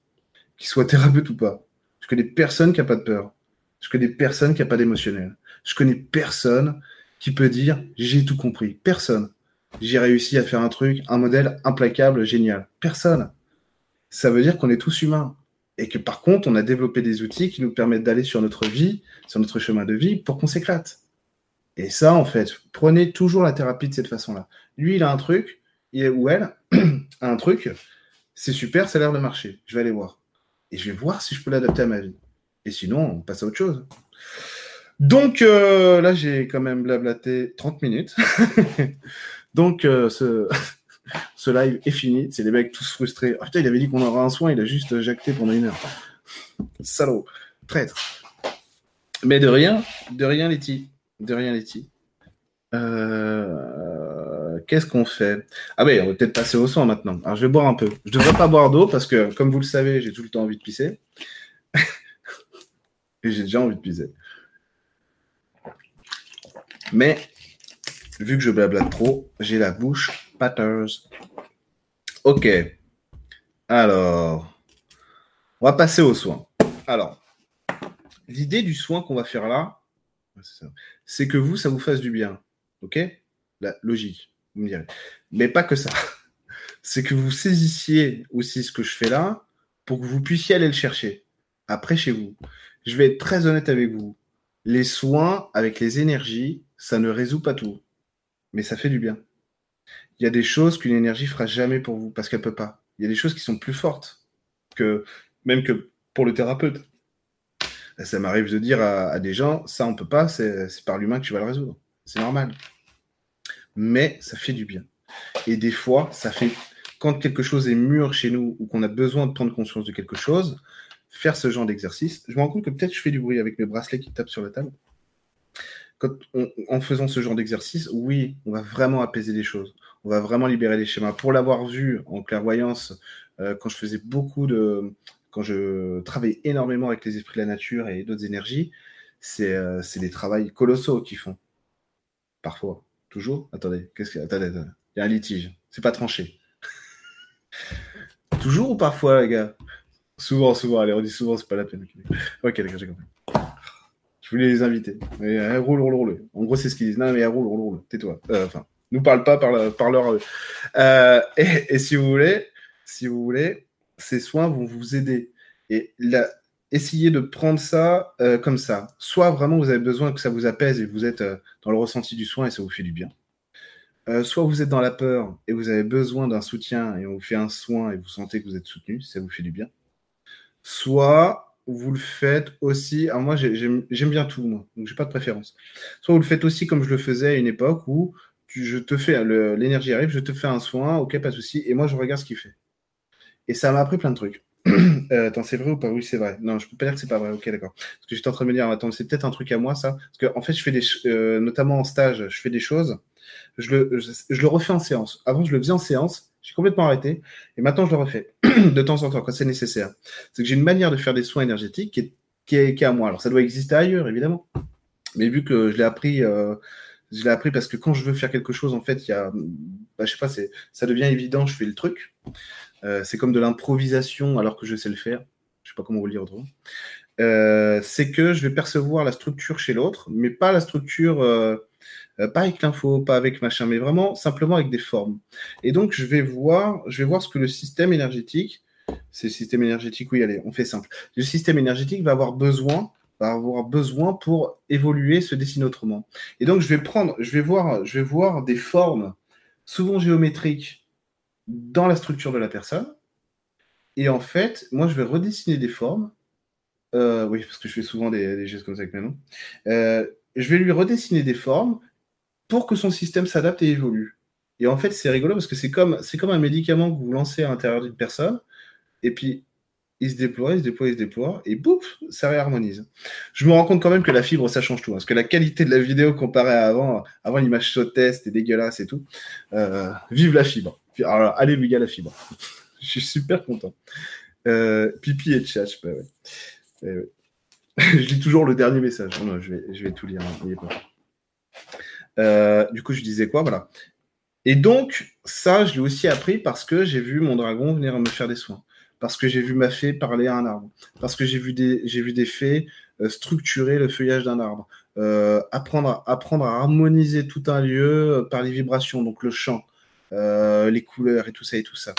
Qui soit thérapeute ou pas. Je connais personne qui n'a pas de peur. Je connais personne qui n'a pas d'émotionnel. Je connais personne qui peut dire j'ai tout compris. Personne. J'ai réussi à faire un truc, un modèle implacable, génial. Personne. Ça veut dire qu'on est tous humains. Et que par contre, on a développé des outils qui nous permettent d'aller sur notre vie, sur notre chemin de vie, pour qu'on s'éclate. Et ça, en fait, prenez toujours la thérapie de cette façon-là. Lui, il a un truc, il, ou elle a un truc, c'est super, ça a l'air de marcher. Je vais aller voir. Et je vais voir si je peux l'adapter à ma vie. Et sinon, on passe à autre chose. Donc euh, là, j'ai quand même blablaté 30 minutes. Donc euh, ce... live est fini. C'est les mecs tous frustrés. Oh, putain, il avait dit qu'on aurait un soin, il a juste jacté pendant une heure. Salaud, traître. Mais de rien, de rien, Letty. De rien, Letty. Euh, qu'est-ce qu'on fait? Ah oui, on va peut-être passer au soin maintenant. Alors, je vais boire un peu. Je ne devrais pas boire d'eau parce que, comme vous le savez, j'ai tout le temps envie de pisser. Et j'ai déjà envie de pisser. Mais, vu que je blablate trop, j'ai la bouche pâteuse. Ok. Alors, on va passer au soin. Alors, l'idée du soin qu'on va faire là, c'est que vous, ça vous fasse du bien. Ok? La logique, vous me direz. Mais pas que ça. C'est que vous saisissiez aussi ce que je fais là pour que vous puissiez aller le chercher après chez vous. Je vais être très honnête avec vous. Les soins avec les énergies, ça ne résout pas tout, mais ça fait du bien. Il y a des choses qu'une énergie fera jamais pour vous parce qu'elle peut pas. Il y a des choses qui sont plus fortes que même que pour le thérapeute. Ça m'arrive de dire à, des gens, ça on peut pas, c'est par l'humain que tu vas le résoudre. C'est normal. Mais ça fait du bien. Et des fois, ça fait quand quelque chose est mûr chez nous ou qu'on a besoin de prendre conscience de quelque chose, faire ce genre d'exercice. Je me rends compte que peut-être je fais du bruit avec mes bracelets qui tapent sur la table. en faisant ce genre d'exercice, oui, on va vraiment apaiser les choses. On va vraiment libérer les schémas. Pour l'avoir vu en clairvoyance, euh, quand je faisais beaucoup de. Quand je travaillais énormément avec les esprits de la nature et d'autres énergies, c'est euh, des travails colossaux qu'ils font. Parfois. Toujours Attendez, qu'est-ce que. Attendez, attendez. Il y a un litige. C'est pas tranché. Toujours ou parfois, les gars? Souvent, souvent. Allez, on dit souvent, c'est pas la peine. Ok, d'accord, j'ai compris. Je voulais les inviter. Mais, euh, roule, roule, roule. En gros, c'est ce qu'ils disent. Non, mais roule, roule, roule. Tais-toi. Euh, enfin, nous parle pas par, par leur. Euh, et, si vous voulez, si vous voulez, ces soins vont vous aider. Et essayez de prendre ça euh, comme ça. Soit vraiment vous avez besoin que ça vous apaise et vous êtes euh, dans le ressenti du soin et ça vous fait du bien. Euh, soit vous êtes dans la peur et vous avez besoin d'un soutien et on vous fait un soin et vous sentez que vous êtes soutenu, ça vous fait du bien. Soit vous le faites aussi. Alors moi j'aime bien tout moi, donc j'ai pas de préférence. Soit vous le faites aussi comme je le faisais à une époque où je te fais l'énergie arrive, je te fais un soin, ok pas de souci, et moi je regarde ce qu'il fait. Et ça m'a appris plein de trucs. Euh, attends, c'est vrai ou pas? Oui, c'est vrai. Non, je peux pas dire que c'est pas vrai. Ok, d'accord. Parce que j'étais en train de me dire, attends, c'est peut-être un truc à moi, ça. Parce que en fait, je fais des, euh, notamment en stage, je fais des choses. Je le, je, le refais en séance. Avant, je le faisais en séance. J'ai complètement arrêté. Et maintenant, je le refais de temps en temps quand c'est nécessaire. C'est que j'ai une manière de faire des soins énergétiques qui est, qui est, à moi. Alors, ça doit exister ailleurs, évidemment. Mais vu que je l'ai appris, euh, je l'ai appris parce que quand je veux faire quelque chose, en fait, il y a, bah, je sais pas, ça devient évident, je fais le truc. Euh, c'est comme de l'improvisation alors que je sais le faire. Je sais pas comment vous le dire autrement. Euh, c'est que je vais percevoir la structure chez l'autre, mais pas la structure, euh, pas avec l'info, pas avec machin, mais vraiment simplement avec des formes. Et donc je vais voir, je vais voir ce que le système énergétique, c'est le système énergétique, oui, allez, on fait simple. Le système énergétique va avoir besoin, va avoir besoin pour évoluer, se dessiner autrement. Et donc je vais prendre, je vais voir, je vais voir des formes, souvent géométriques, dans la structure de la personne. Et en fait, moi, je vais redessiner des formes. Euh, oui, parce que je fais souvent des, gestes comme ça avec mes mains. Euh, je vais lui redessiner des formes pour que son système s'adapte et évolue. Et en fait, c'est rigolo parce que c'est comme, c'est comme un médicament que vous lancez à l'intérieur d'une personne. Et puis, il se déploie, il se déploie, il se déploie, et bouf, ça réharmonise. Je me rends compte quand même que la fibre, ça change tout. Hein, parce que la qualité de la vidéo comparée à avant, avant l'image sautait, c'était dégueulasse et tout. Euh, vive la fibre. Alors, alléluia la fibre. je suis super content. Euh, pipi et chat, je, ouais. ouais. je lis toujours le dernier message. non, je, vais, je vais tout lire. Hein, euh, du coup, je disais quoi Voilà. Et donc, ça, je l'ai aussi appris parce que j'ai vu mon dragon venir me faire des soins parce que j'ai vu ma fée parler à un arbre, parce que j'ai vu des, j'ai vu des fées euh, structurer le feuillage d'un arbre, apprendre, apprendre à harmoniser tout un lieu par les vibrations, donc le chant. Euh, les couleurs et tout ça et tout ça.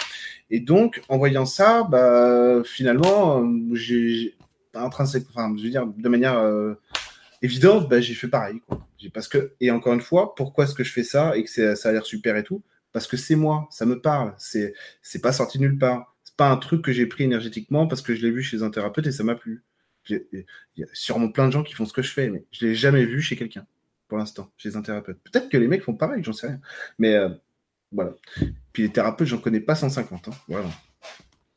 Et donc, en voyant ça, bah, finalement, j'ai intrinsèquement, enfin, je veux dire, de manière euh, évidente, bah, j'ai fait pareil. Quoi. Parce que, et encore une fois, pourquoi est-ce que je fais ça et que ça a l'air super et tout? Parce que c'est moi, ça me parle. C'est, pas sorti nulle part. C'est pas un truc que j'ai pris énergétiquement parce que je l'ai vu chez un thérapeute et ça m'a plu. Il y a sûrement plein de gens qui font ce que je fais, mais je l'ai jamais vu chez quelqu'un pour l'instant, chez un thérapeute. Peut-être que les mecs font pareil, j'en sais rien. Mais euh, voilà. Puis les thérapeutes, j'en connais pas 150. Hein. Voilà.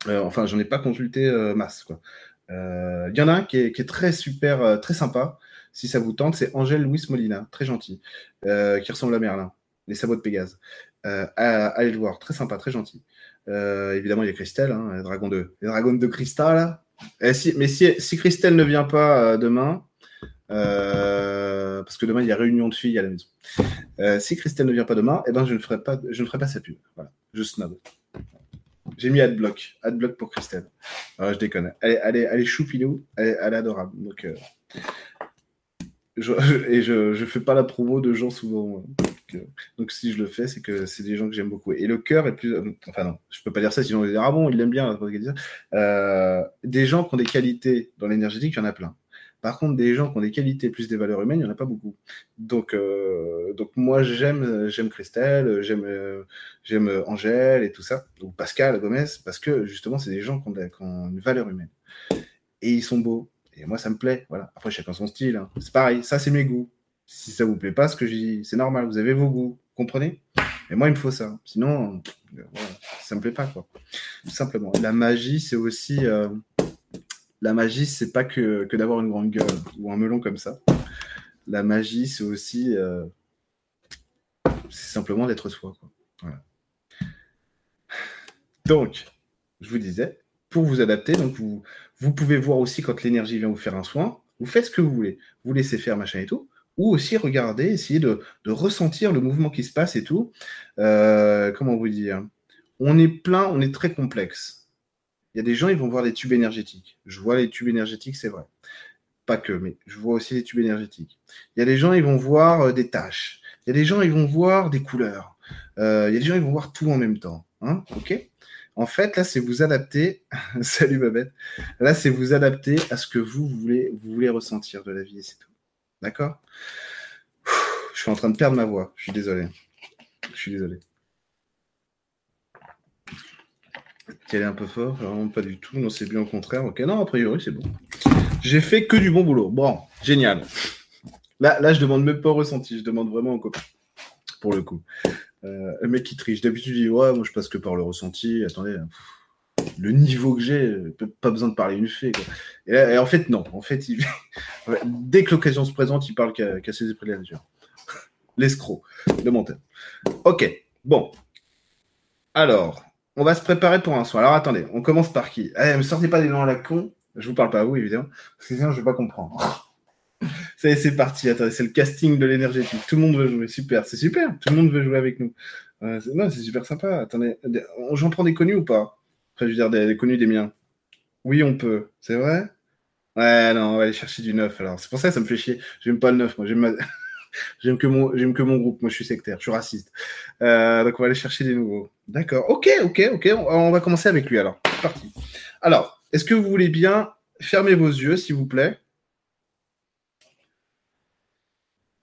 Euh, enfin, j'en ai pas consulté euh, masse. Quoi. Il y en a un qui est, très super, très sympa. Si ça vous tente, c'est Angèle Louis Molina, très gentil, qui ressemble à Merlin, les sabots de Pégase. allez le voir, très sympa, très gentil. évidemment, il y a Christelle, hein, les dragons de, les dragons cristal. Eh, mais si, si Christelle ne vient pas demain, euh, parce que demain il y a réunion de filles à la maison. Euh, si Christelle ne vient pas demain, eh ben je ne ferai pas, je ne ferai pas sa pub. Voilà, je snob. J'ai mis adblock, adblock pour Christelle. je déconne. Elle, elle, est, elle est choupilou, elle, est adorable. Donc, euh, et je, je fais pas la promo de gens souvent. Donc, donc si je le fais, c'est que c'est des gens que j'aime beaucoup. Et le cœur est plus. Enfin non, je peux pas dire ça, sinon on va dire ah bon, il l'aime bien. des gens qui ont des qualités dans l'énergétique, il y en a plein. Par contre, des gens qui ont des qualités plus des valeurs humaines, il n'y en a pas beaucoup. Donc, euh, donc moi, j'aime, j'aime Christelle, j'aime, Angèle et tout ça, ou Pascal Gomez, parce que justement, c'est des gens qui ont, une valeur humaine. Et ils sont beaux. Et moi, ça me plaît. Voilà. Après, chacun son style. Hein. C'est pareil. Ça, c'est mes goûts. Si ça vous plaît pas, ce que je dis, c'est normal. Vous avez vos goûts. Comprenez? Et moi, il me faut ça. Sinon, ça ça me plaît pas. Tout simplement. La magie, c'est aussi. La magie, c'est pas que, d'avoir une grande gueule ou un melon comme ça. La magie, c'est aussi euh, simplement d'être soi. Donc, je vous disais, pour vous adapter, donc vous, vous pouvez voir aussi quand l'énergie vient vous faire un soin, vous faites ce que vous voulez. Vous laissez faire machin et tout, ou aussi regarder, essayer de, ressentir le mouvement qui se passe et tout. Euh, comment vous dire? On est plein, on est très complexe. Il y a des gens, ils vont voir des tubes énergétiques. Je vois les tubes énergétiques, c'est vrai. Pas que, mais je vois aussi les tubes énergétiques. Il y a des gens, ils vont voir euh, des tâches. Il y a des gens, ils vont voir des couleurs. Euh, il y a des gens, ils vont voir tout en même temps. Hein En fait, là, c'est vous adapter. Salut Babette. Là, c'est vous adapter à ce que vous voulez, vous voulez ressentir de la vie et c'est tout. D'accord? Je suis en train de perdre ma voix. Je suis désolé. Je suis désolé. Qu'elle est un peu fort Vraiment pas du tout. Non, c'est bien au contraire. Ok, non, a priori, c'est bon. J'ai fait que du bon boulot. Bon, génial. Là, là je demande même pas au ressenti, je demande vraiment au copain. Pour le coup. Euh, le mec qui triche. D'habitude, il dit Ouais, moi je passe que par le ressenti. Attendez, le niveau que j'ai, pas besoin de parler une fée. Et, en fait, non. En fait, dès que l'occasion se présente, il parle qu'à ses esprits de la nature. L'escroc, le menteur. Ok, bon. Alors, on va se préparer pour un soin. Alors attendez, on commence par qui? Allez, me sortez pas des noms à la con. Je vous parle pas à vous, évidemment, parce que sinon je vais pas comprendre. C'est parti. Attendez, c'est le casting de l'énergétique. Tout le monde veut jouer. Super, c'est super. Tout le monde veut jouer avec nous. non, c'est super sympa. Attendez, j'en prends des connus ou pas? Enfin, je veux dire, des, connus des miens. Oui, on peut. C'est vrai? Ouais, non, on va aller chercher du neuf. Alors, c'est pour ça que ça me fait chier. J'aime pas le neuf, moi. J'aime que mon, groupe. Moi, je suis sectaire, je suis raciste. Euh, donc, on va aller chercher des nouveaux. D'accord. Ok, ok, ok. On, va commencer avec lui alors. C'est parti. Alors, est-ce que vous voulez bien fermer vos yeux, s'il vous plaît?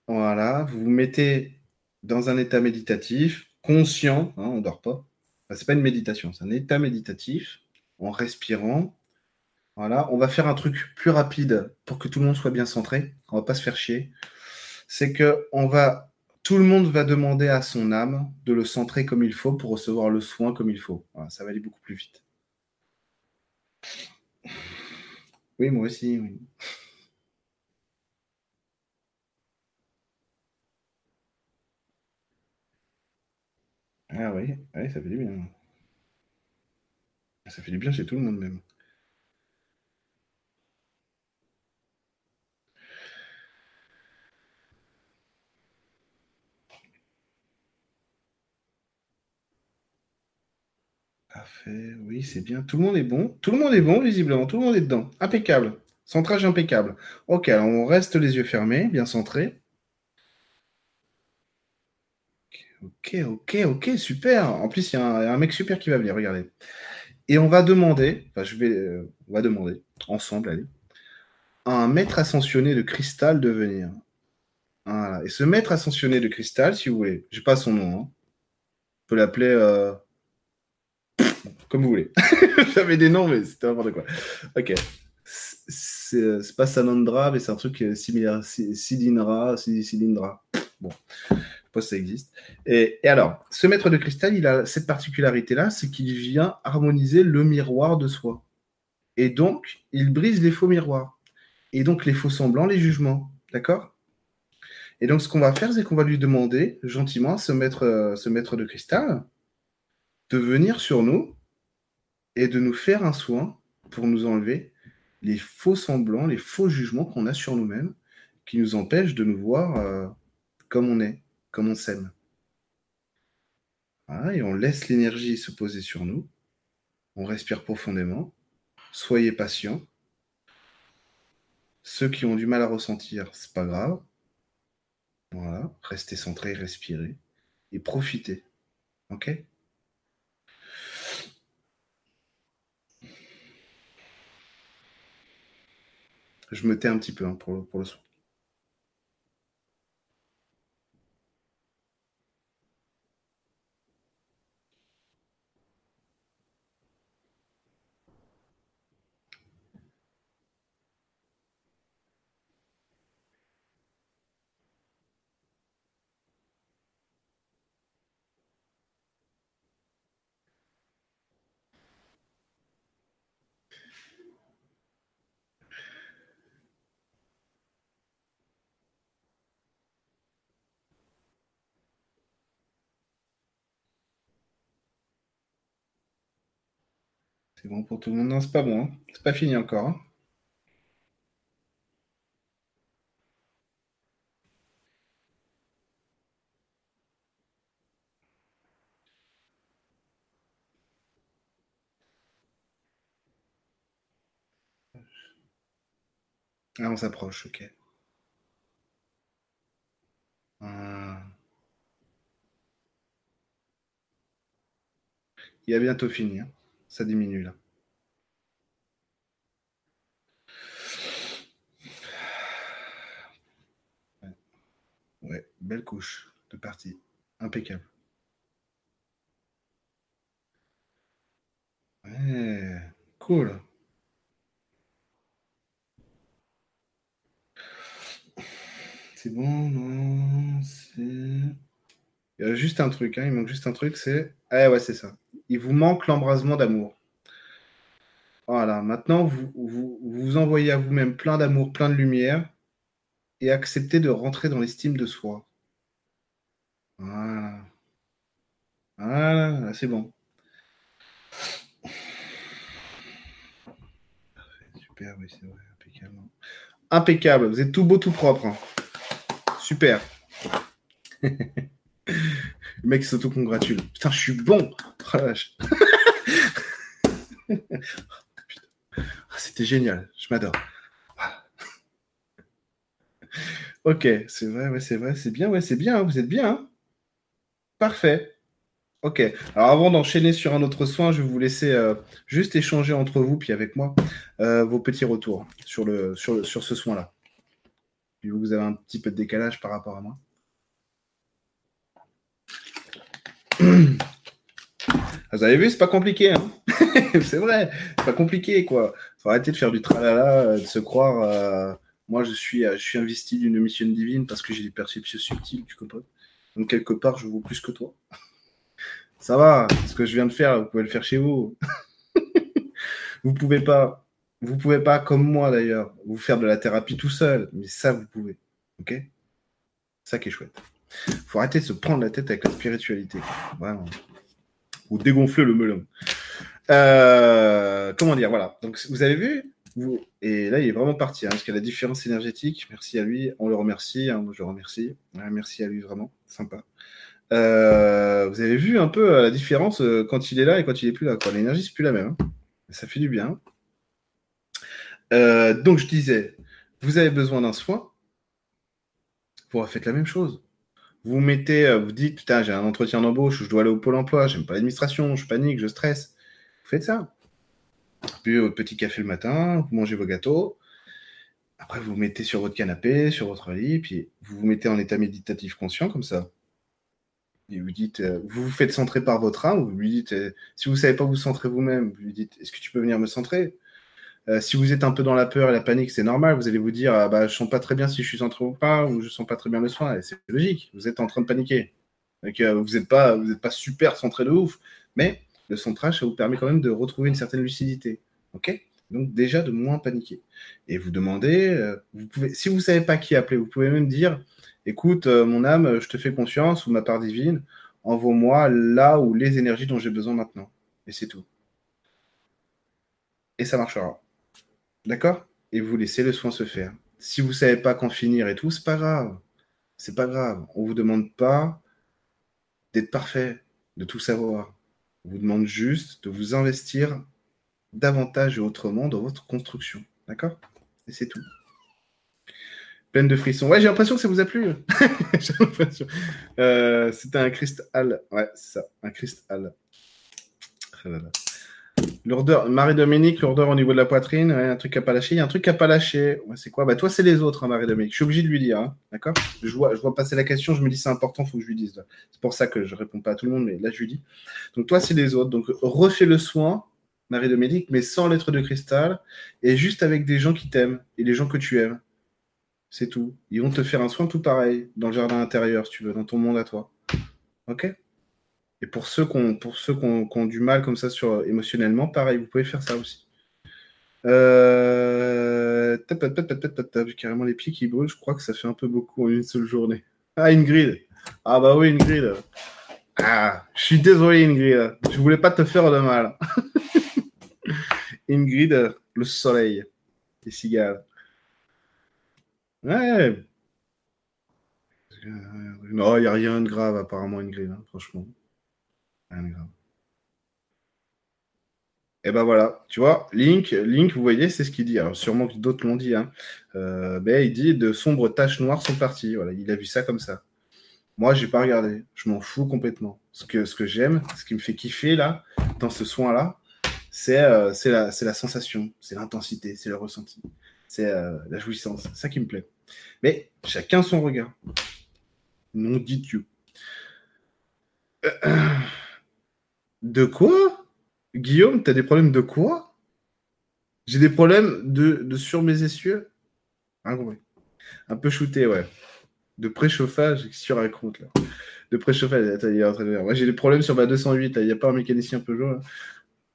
Voilà. Vous vous mettez dans un état méditatif, conscient. Hein, on dort pas. c'est pas une méditation, c'est un état méditatif en respirant. Voilà, on va faire un truc plus rapide pour que tout le monde soit bien centré. On va pas se faire chier c'est que on va, tout le monde va demander à son âme de le centrer comme il faut pour recevoir le soin comme il faut. ça va aller beaucoup plus vite. Oui, moi aussi. Ah oui, oui, ça fait du bien. Ça fait du bien chez tout le monde même. Oui, c'est bien. Tout le monde est bon. Tout le monde est bon, visiblement. Tout le monde est dedans. Impeccable. Centrage impeccable. Ok, alors on reste les yeux fermés, bien centrés. ok, ok, ok, super. En plus, il y, a un mec super qui va venir, regardez. Et on va demander, enfin, je vais, euh, on va demander, ensemble, allez, à un maître ascensionné de cristal de venir. Voilà. Et ce maître ascensionné de cristal, si vous voulez, je n'ai pas son nom, hein. on peut l'appeler euh, comme vous voulez. J'avais des noms, mais c'était n'importe quoi. Ok. C'est pas Sanandra, mais c'est un truc euh, similaire. Sidindra, Sidindra. Bon, je pas si ça existe. Et, et, alors, ce maître de cristal, il a cette particularité-là, c'est qu'il vient harmoniser le miroir de soi. Et donc, il brise les faux miroirs. Et donc, les faux semblants, les jugements. D'accord? Et donc, ce qu'on va faire, c'est qu'on va lui demander gentiment ce maître, euh, ce maître de cristal de venir sur nous et de nous faire un soin pour nous enlever les faux semblants, les faux jugements qu'on a sur nous-mêmes, qui nous empêchent de nous voir euh, comme on est, comme on s'aime. et on laisse l'énergie se poser sur nous. On respire profondément. Soyez patients. Ceux qui ont du mal à ressentir, c'est pas grave. Voilà, restez centrés, respirez et profitez. Ok? Je me tais un petit peu hein, pour, pour le son. Bon pour tout le monde. Non, c'est pas bon. Hein. C'est pas fini encore. Hein. Ah, on s'approche, ok. Ah. Il a bientôt fini. Hein. Ça diminue là. Ouais, belle couche de partie. Impeccable. Ouais, cool. C'est bon, non. Il y a juste un truc, hein, il manque juste un truc, c'est... Ah ouais, c'est ça. Il vous manque l'embrasement d'amour. Voilà, maintenant, vous, vous envoyez à vous-même plein d'amour, plein de lumière, et acceptez de rentrer dans l'estime de soi. Voilà. Voilà, c'est bon. Super, oui, c'est vrai, impeccable. Impeccable, vous êtes tout beau, tout propre. Hein. Super. Le mec s'auto-congratule. Putain, je suis bon. Oh ah, C'était génial. Je m'adore. Ok, c'est vrai, ouais, c'est vrai, c'est bien, ouais, c'est bien, hein, vous êtes bien. Hein. Parfait. Ok. Alors avant d'enchaîner sur un autre soin, je vais vous laisser euh, juste échanger entre vous puis avec moi euh, vos petits retours sur, le, sur, sur ce soin-là. Puis vous avez un petit peu de décalage par rapport à moi. Ah, vous avez vu, c'est pas compliqué. Hein c'est vrai, c'est pas compliqué, quoi. Faut arrêter de faire du tralala, euh, de se croire. Euh, moi, je suis, euh, je suis investi d'une mission divine parce que j'ai des perceptions subtiles, tu comprends Donc, quelque part, je vaux plus que toi. Ça va, ce que je viens de faire, vous pouvez le faire chez vous. vous pouvez pas, vous pouvez pas, comme moi d'ailleurs, vous faire de la thérapie tout seul, mais ça, vous pouvez. Ok? Ça qui est chouette. Faut arrêter de se prendre la tête avec la spiritualité. Vraiment. Ou dégonfler le melon. Euh, comment dire, voilà. Donc, vous avez vu Et là, il est vraiment parti, hein, parce qu'il y a la différence énergétique. Merci à lui. On le remercie. Hein, je le remercie. merci à lui, vraiment. Sympa. Euh, vous avez vu un peu euh, la différence quand il est là et quand il est plus là. L'énergie, c'est plus la même. Hein. Ça fait du bien. donc, je disais, vous avez besoin d'un soin. Vous refaites la même chose vous mettez, euh, vous dites, putain, j'ai un entretien d'embauche, je dois aller au pôle emploi, j'aime pas l'administration, je panique, je stresse. Vous faites ça. Puis votre petit café le matin, vous mangez vos gâteaux. Après, vous vous mettez sur votre canapé, sur votre lit, puis vous vous mettez en état méditatif conscient comme ça. Et vous dites, euh, vous faites centrer par votre âme, vous lui dites, euh, si vous savez pas vous centrer vous-même, vous lui dites, est-ce que tu peux venir me centrer? Euh, Si vous êtes un peu dans la peur et la panique, c'est normal, vous allez vous dire, ah, bah, je sens pas très bien si je suis centré ou pas, ou je sens pas très bien le soin, c'est logique, vous êtes en train de paniquer. Donc, vous n'êtes pas, super centré de ouf, mais le centrage, ça vous permet quand même de retrouver une certaine lucidité. Ok? Donc déjà de moins paniquer. Et vous demandez, vous pouvez, si vous savez pas qui appeler, vous pouvez même dire, écoute, euh, mon âme, je te fais confiance, ou ma part divine, envoie-moi là où les énergies dont j'ai besoin maintenant. Et c'est tout. Et ça marchera. D'accord? Et vous laissez le soin se faire. Si vous ne savez pas quand finir et tout, c'est pas grave. C'est pas grave. On ne vous demande pas d'être parfait, de tout savoir. On vous demande juste de vous investir davantage et autrement dans votre construction. D'accord? Et c'est tout pleine de frissons. Ouais, j'ai l'impression que ça vous a plu. j'ai. Euh, C'était un cristal. Ouais, ça, un cristal. Oh lourdeur, Marie-Dominique, lourdeur au niveau de la poitrine, un truc à pas lâcher. Il y a un truc à pas lâcher. C'est quoi? Bah, toi, c'est les autres, hein, Marie-Dominique. Je suis obligé de lui dire. Hein, D'accord? Je vois, je vois passer la question, je me dis c'est important, il faut que je lui dise. C'est pour ça que je réponds pas à tout le monde, mais là, je lui dis. Donc, toi, c'est les autres. Donc, refais le soin, Marie-Dominique, mais sans lettre de cristal et juste avec des gens qui t'aiment et les gens que tu aimes. C'est tout. Ils vont te faire un soin tout pareil dans le jardin intérieur, si tu veux, dans ton monde à toi. Ok? Et pour ceux qui ont, pour ceux qui du mal comme ça sur émotionnellement, pareil, vous pouvez faire ça aussi. Euh... J'ai carrément les pieds qui brûlent. Je crois que ça fait un peu beaucoup en une seule journée. Ah, Ingrid. Ah bah oui, Ingrid. Ah, je suis désolé, Ingrid. Je voulais pas te faire de mal. Ingrid, le soleil. Les cigales. Ouais. Non, il n'y a rien de grave apparemment, Ingrid, hein, franchement. Et ben voilà, tu vois, Link, Link, vous voyez, c'est ce qu'il dit. Alors sûrement que d'autres l'ont dit. Hein. Euh, ben, il dit de sombres taches noires sont parties. Voilà, il a vu ça comme ça. Moi, j'ai pas regardé. Je m'en fous complètement. Ce que, j'aime, ce qui me fait kiffer là, dans ce soin-là, c'est euh, la, la sensation, c'est l'intensité, c'est le ressenti c'est euh, la jouissance. C'est ça qui me plaît. Mais chacun son regard. Non dit Dieu. De quoi? Guillaume, tu as des problèmes de quoi? J'ai des problèmes de, sur mes essieux? Un peu shooté, ouais. De préchauffage, tu racontes là De préchauffage, Moi j'ai des problèmes sur ma 208, il n'y a pas un mécanicien Peugeot. Là.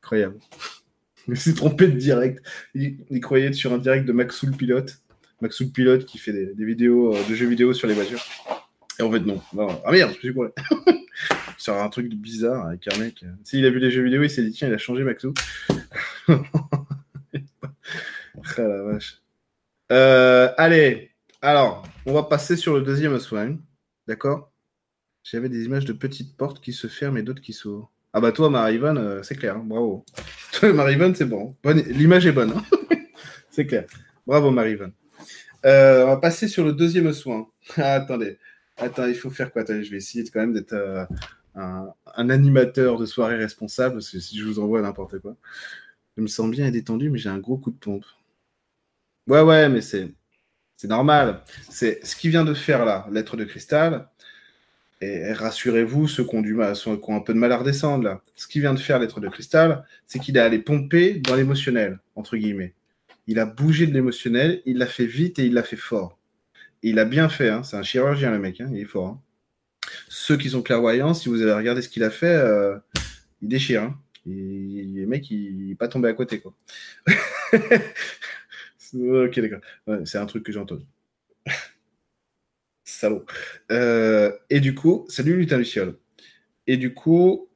Incroyable. Il s'est trompé de direct. Il, croyait sur un direct de Maxoul Pilote. Maxoul Pilote qui fait des, vidéos euh, de jeux vidéo sur les voitures. Et en fait, non. Ah merde, je suis quoi Sur un truc bizarre avec un mec. S'il a vu les jeux vidéo, il s'est dit tiens, il a changé Maxou. ah la vache. Euh, allez, alors, on va passer sur le deuxième soin. D'accord? J'avais des images de petites portes qui se ferment et d'autres qui s'ouvrent. Ah bah toi, Marivon, euh, c'est clair, hein, bravo. Toi, c'est bon. L'image est bonne. Hein. c'est clair. Bravo, Marivon. Euh, on va passer sur le deuxième soin. Ah, attendez. Attends, il faut faire quoi? Je vais essayer quand même d'être euh, un, animateur de soirée responsable, parce que si je vous envoie n'importe quoi, je me sens bien détendu, mais j'ai un gros coup de pompe. Ouais, ouais, mais c'est, c'est normal. C'est ce qu'il vient de faire là, lettre de cristal. Et rassurez-vous, ceux qui ont, du un peu de mal à redescendre, là, ce qu'il vient de faire, l'être de cristal, c'est qu'il est allé pomper dans l'émotionnel, entre guillemets. Il a bougé de l'émotionnel, il l'a fait vite et il l'a fait fort. Et il a bien fait, hein. c'est un chirurgien, le mec, hein. il est fort. Hein. Ceux qui sont clairvoyants, si vous avez regardé ce qu'il a fait, euh, il déchire. le mec, il n'est pas tombé à côté. Quoi. c'est un truc que j'ai entendu. Salaud. Euh, et du coup, salut Lutin Luciole. Et du coup,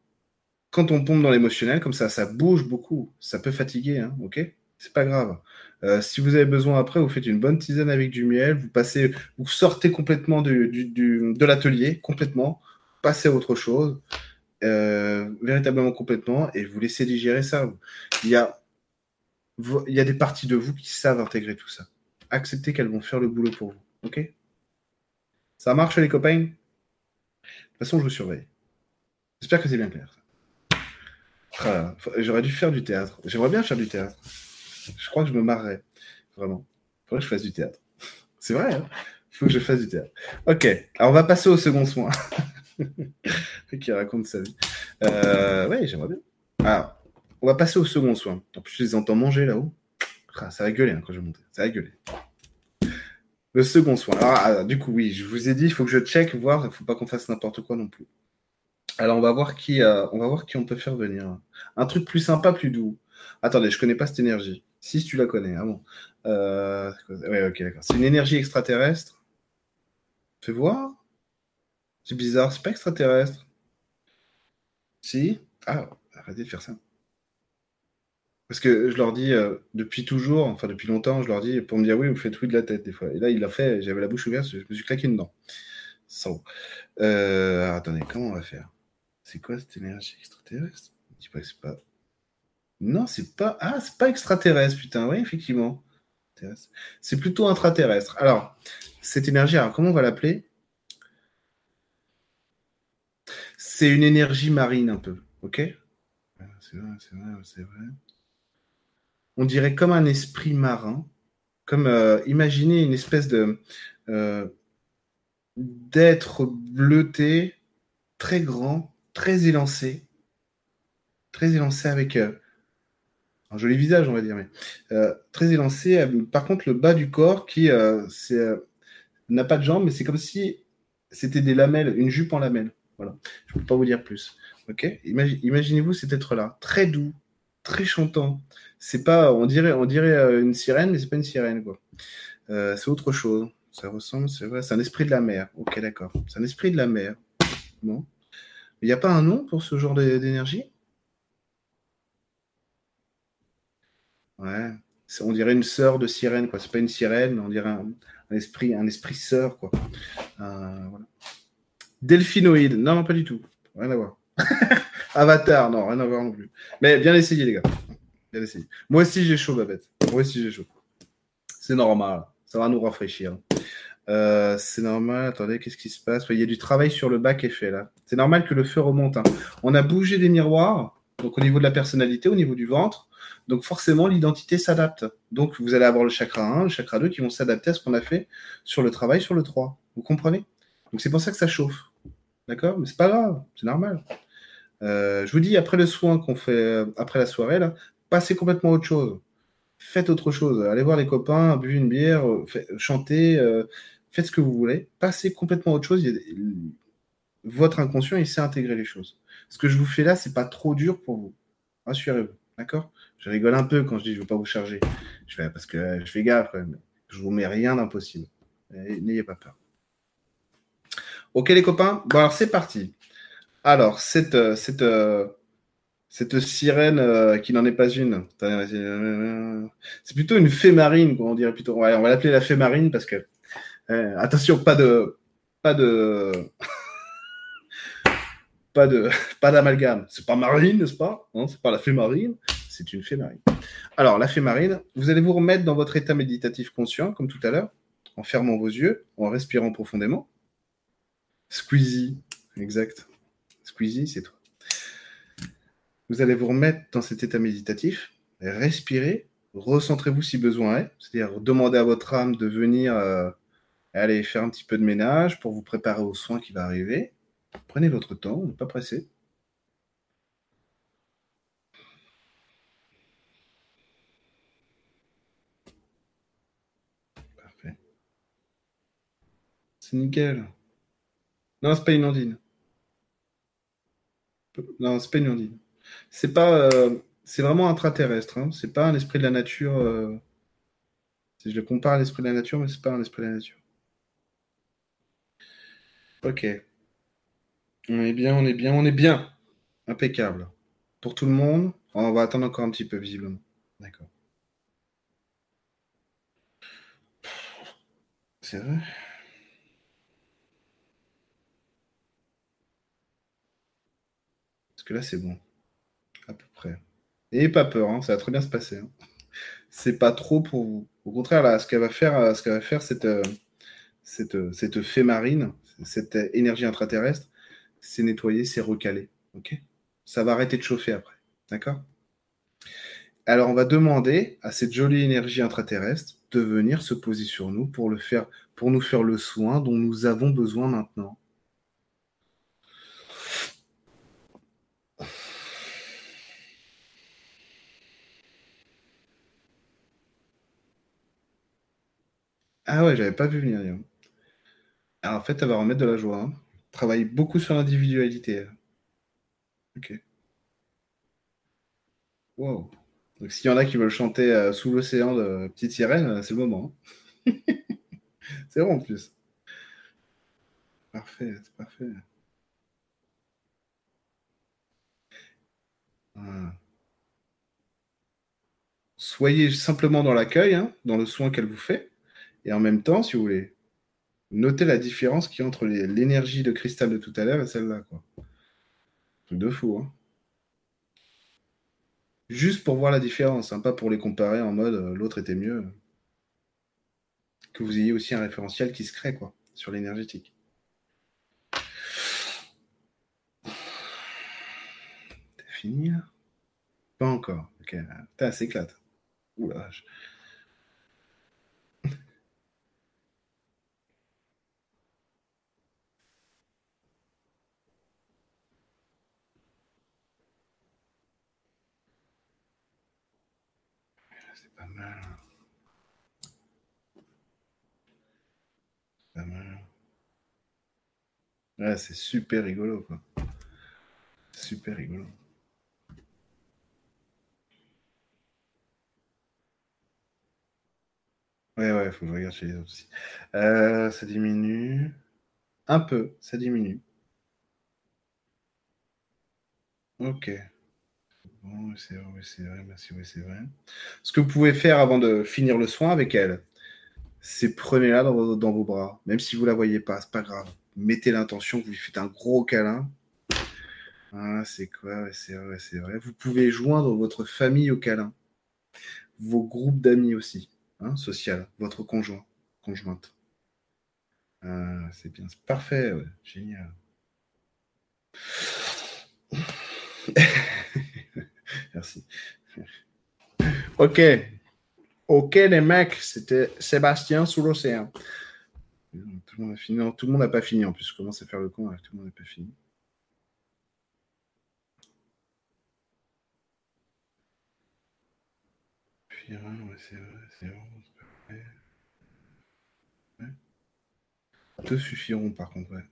quand on pompe dans l'émotionnel, comme ça, ça bouge beaucoup. Ça peut fatiguer, hein, ok? C'est pas grave. Euh, si vous avez besoin après, vous faites une bonne tisane avec du miel, vous passez, vous sortez complètement de l'atelier, complètement, passez à autre chose, euh, véritablement complètement, et vous laissez digérer ça. Il y a, des parties de vous qui savent intégrer tout ça. Acceptez qu'elles vont faire le boulot pour vous, ok? Ça marche les copains? Toute façon, je vous surveille. J'espère que c'est bien clair. Ah, j'aurais dû faire du théâtre. J'aimerais bien faire du théâtre. Je crois que je me marrerais. Vraiment. Il faudrait que je fasse du théâtre. C'est vrai, hein faut que je fasse du théâtre. Ok, alors on va passer au second soin. qui raconte sa vie. Euh, oui, j'aimerais bien. Alors, on va passer au second soin. En plus, je les entends manger là-haut. Ah, ça va gueuler hein, quand je vais monter. Ça va gueuler. Le second soin. Alors, ah, du coup, oui, je vous ai dit, il faut que je check, voir, il ne faut pas qu'on fasse n'importe quoi non plus. Alors, on va voir qui, euh, on va voir qui on peut faire venir. Un truc plus sympa, plus doux. Attendez, je connais pas cette énergie. Si tu la connais, ah bon. Euh, ouais, ok, d'accord. C'est une énergie extraterrestre. Fais voir. C'est bizarre, c'est pas extraterrestre. Si Ah, arrêtez de faire ça. Parce que je leur dis euh, depuis toujours, enfin depuis longtemps, je leur dis pour me dire oui, vous faites oui de la tête des fois. Et là, il l'a fait, j'avais la bouche ouverte, je me suis claqué dedans. Sans. Euh, attendez, comment on va faire? C'est quoi cette énergie extraterrestre? Je dis pas que c'est pas. Non, c'est pas. Ah, c'est pas extraterrestre, putain. Oui, effectivement. C'est plutôt intraterrestre. Alors, cette énergie, comment on va l'appeler? C'est une énergie marine un peu, ok? C'est vrai, c'est vrai, c'est vrai. On dirait comme un esprit marin, comme euh, imaginez une espèce de euh, d'être bleuté, très grand, très élancé, très élancé avec euh, un joli visage, on va dire, mais très élancé. par contre, le bas du corps qui n'a pas de jambes, mais c'est comme si c'était des lamelles, une jupe en lamelles. Voilà. Je ne peux pas vous dire plus. Ok? Imaginez-vous cet être-là, très doux, très chantant. C'est on dirait, on euh, une sirène, mais c'est pas une sirène quoi. Euh, c'est autre chose. Ça ressemble, c'est vrai, c'est un esprit de la mer. Ok, d'accord. C'est un esprit de la mer. Bon. Il n'y a pas un nom pour ce genre d'énergie? Ouais. On dirait une sœur de sirène, quoi. C'est pas une sirène, on dirait un, esprit, un esprit sœur, quoi. Euh. Delphinoïde. Non, pas du tout. Rien à voir. Avatar, non, rien à voir non plus. Mais bien essayé, les gars. Bien essayé. Moi aussi, j'ai chaud, Babette. Moi aussi, j'ai chaud. C'est normal. Ça va nous rafraîchir. Euh, c'est normal. Attendez, qu'est-ce qui se passe? Il y a du travail sur le bas qui est fait là. C'est normal que le feu remonte. Hein. On a bougé des miroirs, donc au niveau de la personnalité, au niveau du ventre. Donc forcément, l'identité s'adapte. Donc vous allez avoir le chakra 1, le chakra 2 qui vont s'adapter à ce qu'on a fait sur le travail sur le 3. Vous comprenez? Donc c'est pour ça que ça chauffe. D'accord? Mais c'est pas grave, c'est normal. Euh, je vous dis, après le soin qu'on fait, euh, après la soirée, là, passez complètement autre chose. Faites autre chose. Allez voir les copains, buvez une bière, chantez, euh, faites ce que vous voulez. Passez complètement autre chose. Votre inconscient, il sait intégrer les choses. Ce que je vous fais là, c'est pas trop dur pour vous. Rassurez-vous. D'accord? Je rigole un peu quand je dis je ne veux pas vous charger. Parce que je fais gaffe quand même. Je vous mets rien d'impossible. N'ayez pas peur. Ok les copains? Bon alors c'est parti. Alors, cette, euh, cette, euh, cette sirène euh, qui n'en est pas une, c'est plutôt une fée marine, on dirait plutôt. on va l'appeler la fée marine parce que attention, pas de pas de pas de pas d'amalgame. C'est pas marine, n'est-ce pas hein, C'est pas la fée marine, c'est une fée marine. Alors, la fée marine, vous allez vous remettre dans votre état méditatif conscient, comme tout à l'heure, en fermant vos yeux, en respirant profondément. Squeezie, exact. Squeezie, c'est toi. Vous allez vous remettre dans cet état méditatif, respirer, recentrez-vous si besoin est, c'est-à-dire demander à votre âme de venir euh, aller faire un petit peu de ménage pour vous préparer au soin qui va arriver. Prenez votre temps, ne pas presser. Parfait. C'est nickel. Non, c'est pas une ondine. Non, c'est pas une ondine. C'est pas. Euh, c'est vraiment intraterrestre. Hein. C'est pas un esprit de la nature. Euh, je le compare à l'esprit de la nature, mais c'est pas un esprit de la nature. Ok. On est bien, on est bien, on est bien. Impeccable. Pour tout le monde, on va attendre encore un petit peu, visiblement. D'accord. C'est vrai. que là, c'est bon. À peu près. Et pas peur, hein, ça va très bien se passer. Hein. C'est pas trop pour vous. Au contraire, là, ce qu'elle va faire, euh, ce qu'elle va faire, cette, euh, cette, euh, cette fée marine, cette énergie intraterrestre, c'est nettoyé, c'est recalé. Ok? Ça va arrêter de chauffer après. D'accord? Alors, on va demander à cette jolie énergie intraterrestre de venir se poser sur nous pour, nous faire le soin dont nous avons besoin maintenant. Ah ouais, j'avais pas vu venir. Alors en fait, elle va remettre de la joie. Hein. Travaille beaucoup sur l'individualité. Ok. Wow. Donc s'il y en a qui veulent chanter euh, sous l'océan de Petite Sirène, euh, c'est le moment. Hein. c'est bon en plus. Parfait, c'est parfait. Soyez simplement dans l'accueil, hein, dans le soin qu'elle vous fait. Et en même temps, si vous voulez, notez la différence qu'il y entre l'énergie de cristal de tout à l'heure et celle-là. Truc de fou. Hein. Juste pour voir la différence, hein, pas pour les comparer en mode euh, l'autre était mieux. Que vous ayez aussi un référentiel qui se crée quoi, sur l'énergétique. T'as fini là? Pas encore. Ok. Putain, ça éclate. C'est super rigolo, quoi. Super rigolo. Ouais, ouais, faut que je regarde chez les autres aussi. Euh, ça diminue. Un peu, ça diminue. Ok. C'est vrai, c'est vrai, c'est vrai. Ce que vous pouvez faire avant de finir le soin avec elle, c'est prenez-la dans, vos bras. Même si vous la voyez pas, c'est pas grave. Mettez l'intention, vous lui faites un gros câlin. Ah, c'est quoi C'est vrai, c'est vrai. Vous pouvez joindre votre famille au câlin. Vos groupes d'amis aussi, hein, social, votre conjoint, conjointe. Ah, c'est bien, c'est parfait, génial. Merci. Ok. Ok, les mecs, c'était Sébastien sous l'océan. Tout le monde a fini. Non, tout le monde n'a pas fini en plus. Je commence à faire le con. Tout le monde n'a pas fini. ouais, c'est vrai. Deux suffiront par contre, ouais.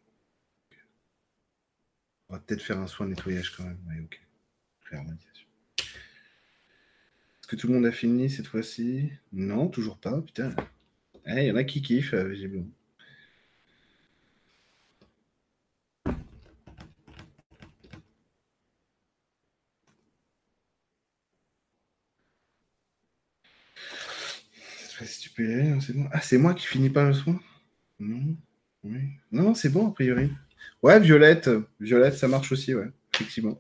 On va peut-être faire un soin de nettoyage quand même. Est-ce que tout le monde a fini cette fois-ci? Non, toujours pas. Putain. Il y en a qui kiffent, euh, visiblement. Aller, c'est bon. Ah, c'est moi qui finis pas le soin? Non. Oui. Non, c'est bon, a priori. Ouais, Violette. Violette, ça marche aussi, ouais. Effectivement.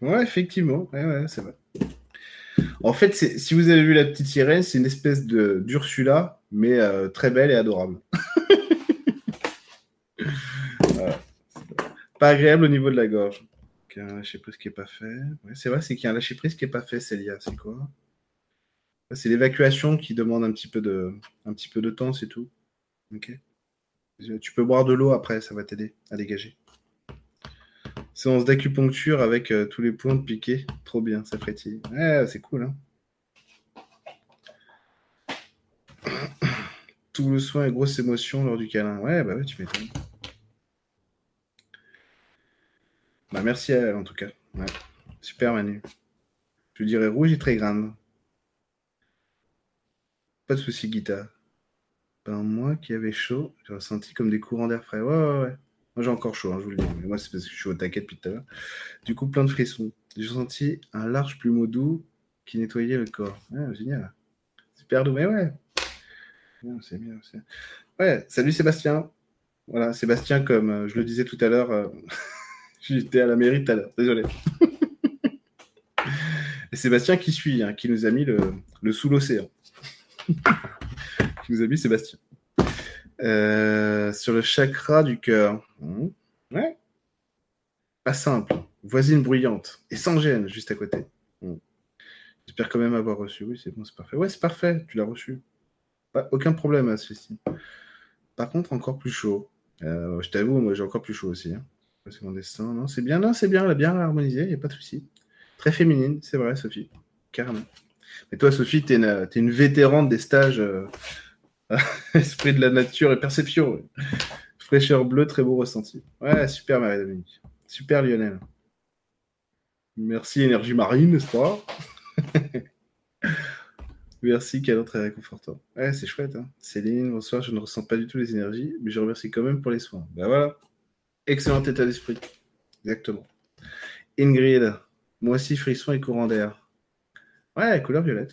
Ouais, effectivement. Ouais, ouais, c'est vrai. En fait, si vous avez vu la petite sirène, c'est une espèce de d'Ursula, mais euh, très belle et adorable. Pas agréable au niveau de la gorge. Un lâcher prise qui n'est pas fait. c'est vrai, c'est qu'il y a un lâcher prise qui n'est pas fait, Célia. C'est quoi? C'est l'évacuation qui demande un petit peu de, temps, c'est tout. Tu peux boire de l'eau après, ça va t'aider à dégager. Séance d'acupuncture avec euh, tous les points de piqué. Trop bien, ça frétille. Ouais, c'est cool. Hein Tout le soin et grosse émotion lors du câlin. Ouais, bah ouais, tu m'étonnes. Bah merci à elle en tout cas. Super Manu. Je dirais rouge et très grande. Pas de souci, guitare. Ben, moi qui avais chaud, j'ai ressenti comme des courants d'air frais. Ouais, ouais, ouais. Moi, j'ai encore chaud, hein, je vous le dis. Mais moi, c'est parce que je suis au taquet depuis tout à l'heure. Du coup, plein de frissons. J'ai senti un large plumeau doux qui nettoyait le corps. génial. Super doux, mais ouais. C'est bien, c'est Ouais, salut Sébastien. Voilà, Sébastien, comme euh, je le disais tout à l'heure, euh, j'étais à la mairie tout à l'heure, désolé. Et Sébastien qui suit, hein, qui nous a mis le, le sous l'océan. qui nous a Sébastien. Euh, sur le chakra du cœur. Hmm. Ouais. Pas simple. Voisine bruyante. Et sans gêne, juste à côté. Hmm. J'espère quand même avoir reçu. Oui, c'est bon, c'est parfait. Ouais, c'est parfait. Tu l'as reçu. Pas, aucun problème à ceci. Par contre, encore plus chaud. Euh, je t'avoue, moi j'ai encore plus chaud aussi. Hein. C'est mon destin. Non, c'est bien, non, c'est bien, elle a bien harmonisé, il n'y a pas de souci. Très féminine, c'est vrai, Sophie. Carrément. Mais toi, Sophie, tu es, une vétérante des stages euh, esprit de la nature et perception. Fraîcheur bleue, très beau ressenti. Ouais, super Marie-Dominique. Super Lionel. Merci énergie marine, n'est-ce pas? Merci, quel autre réconfortant. Ouais, c'est chouette. Hein. Céline, bonsoir, je ne ressens pas du tout les énergies, mais je remercie quand même pour les soins. Ben voilà. Excellent état d'esprit. Exactement. Ingrid, moi aussi, frisson et courant d'air. Ouais, couleur violette.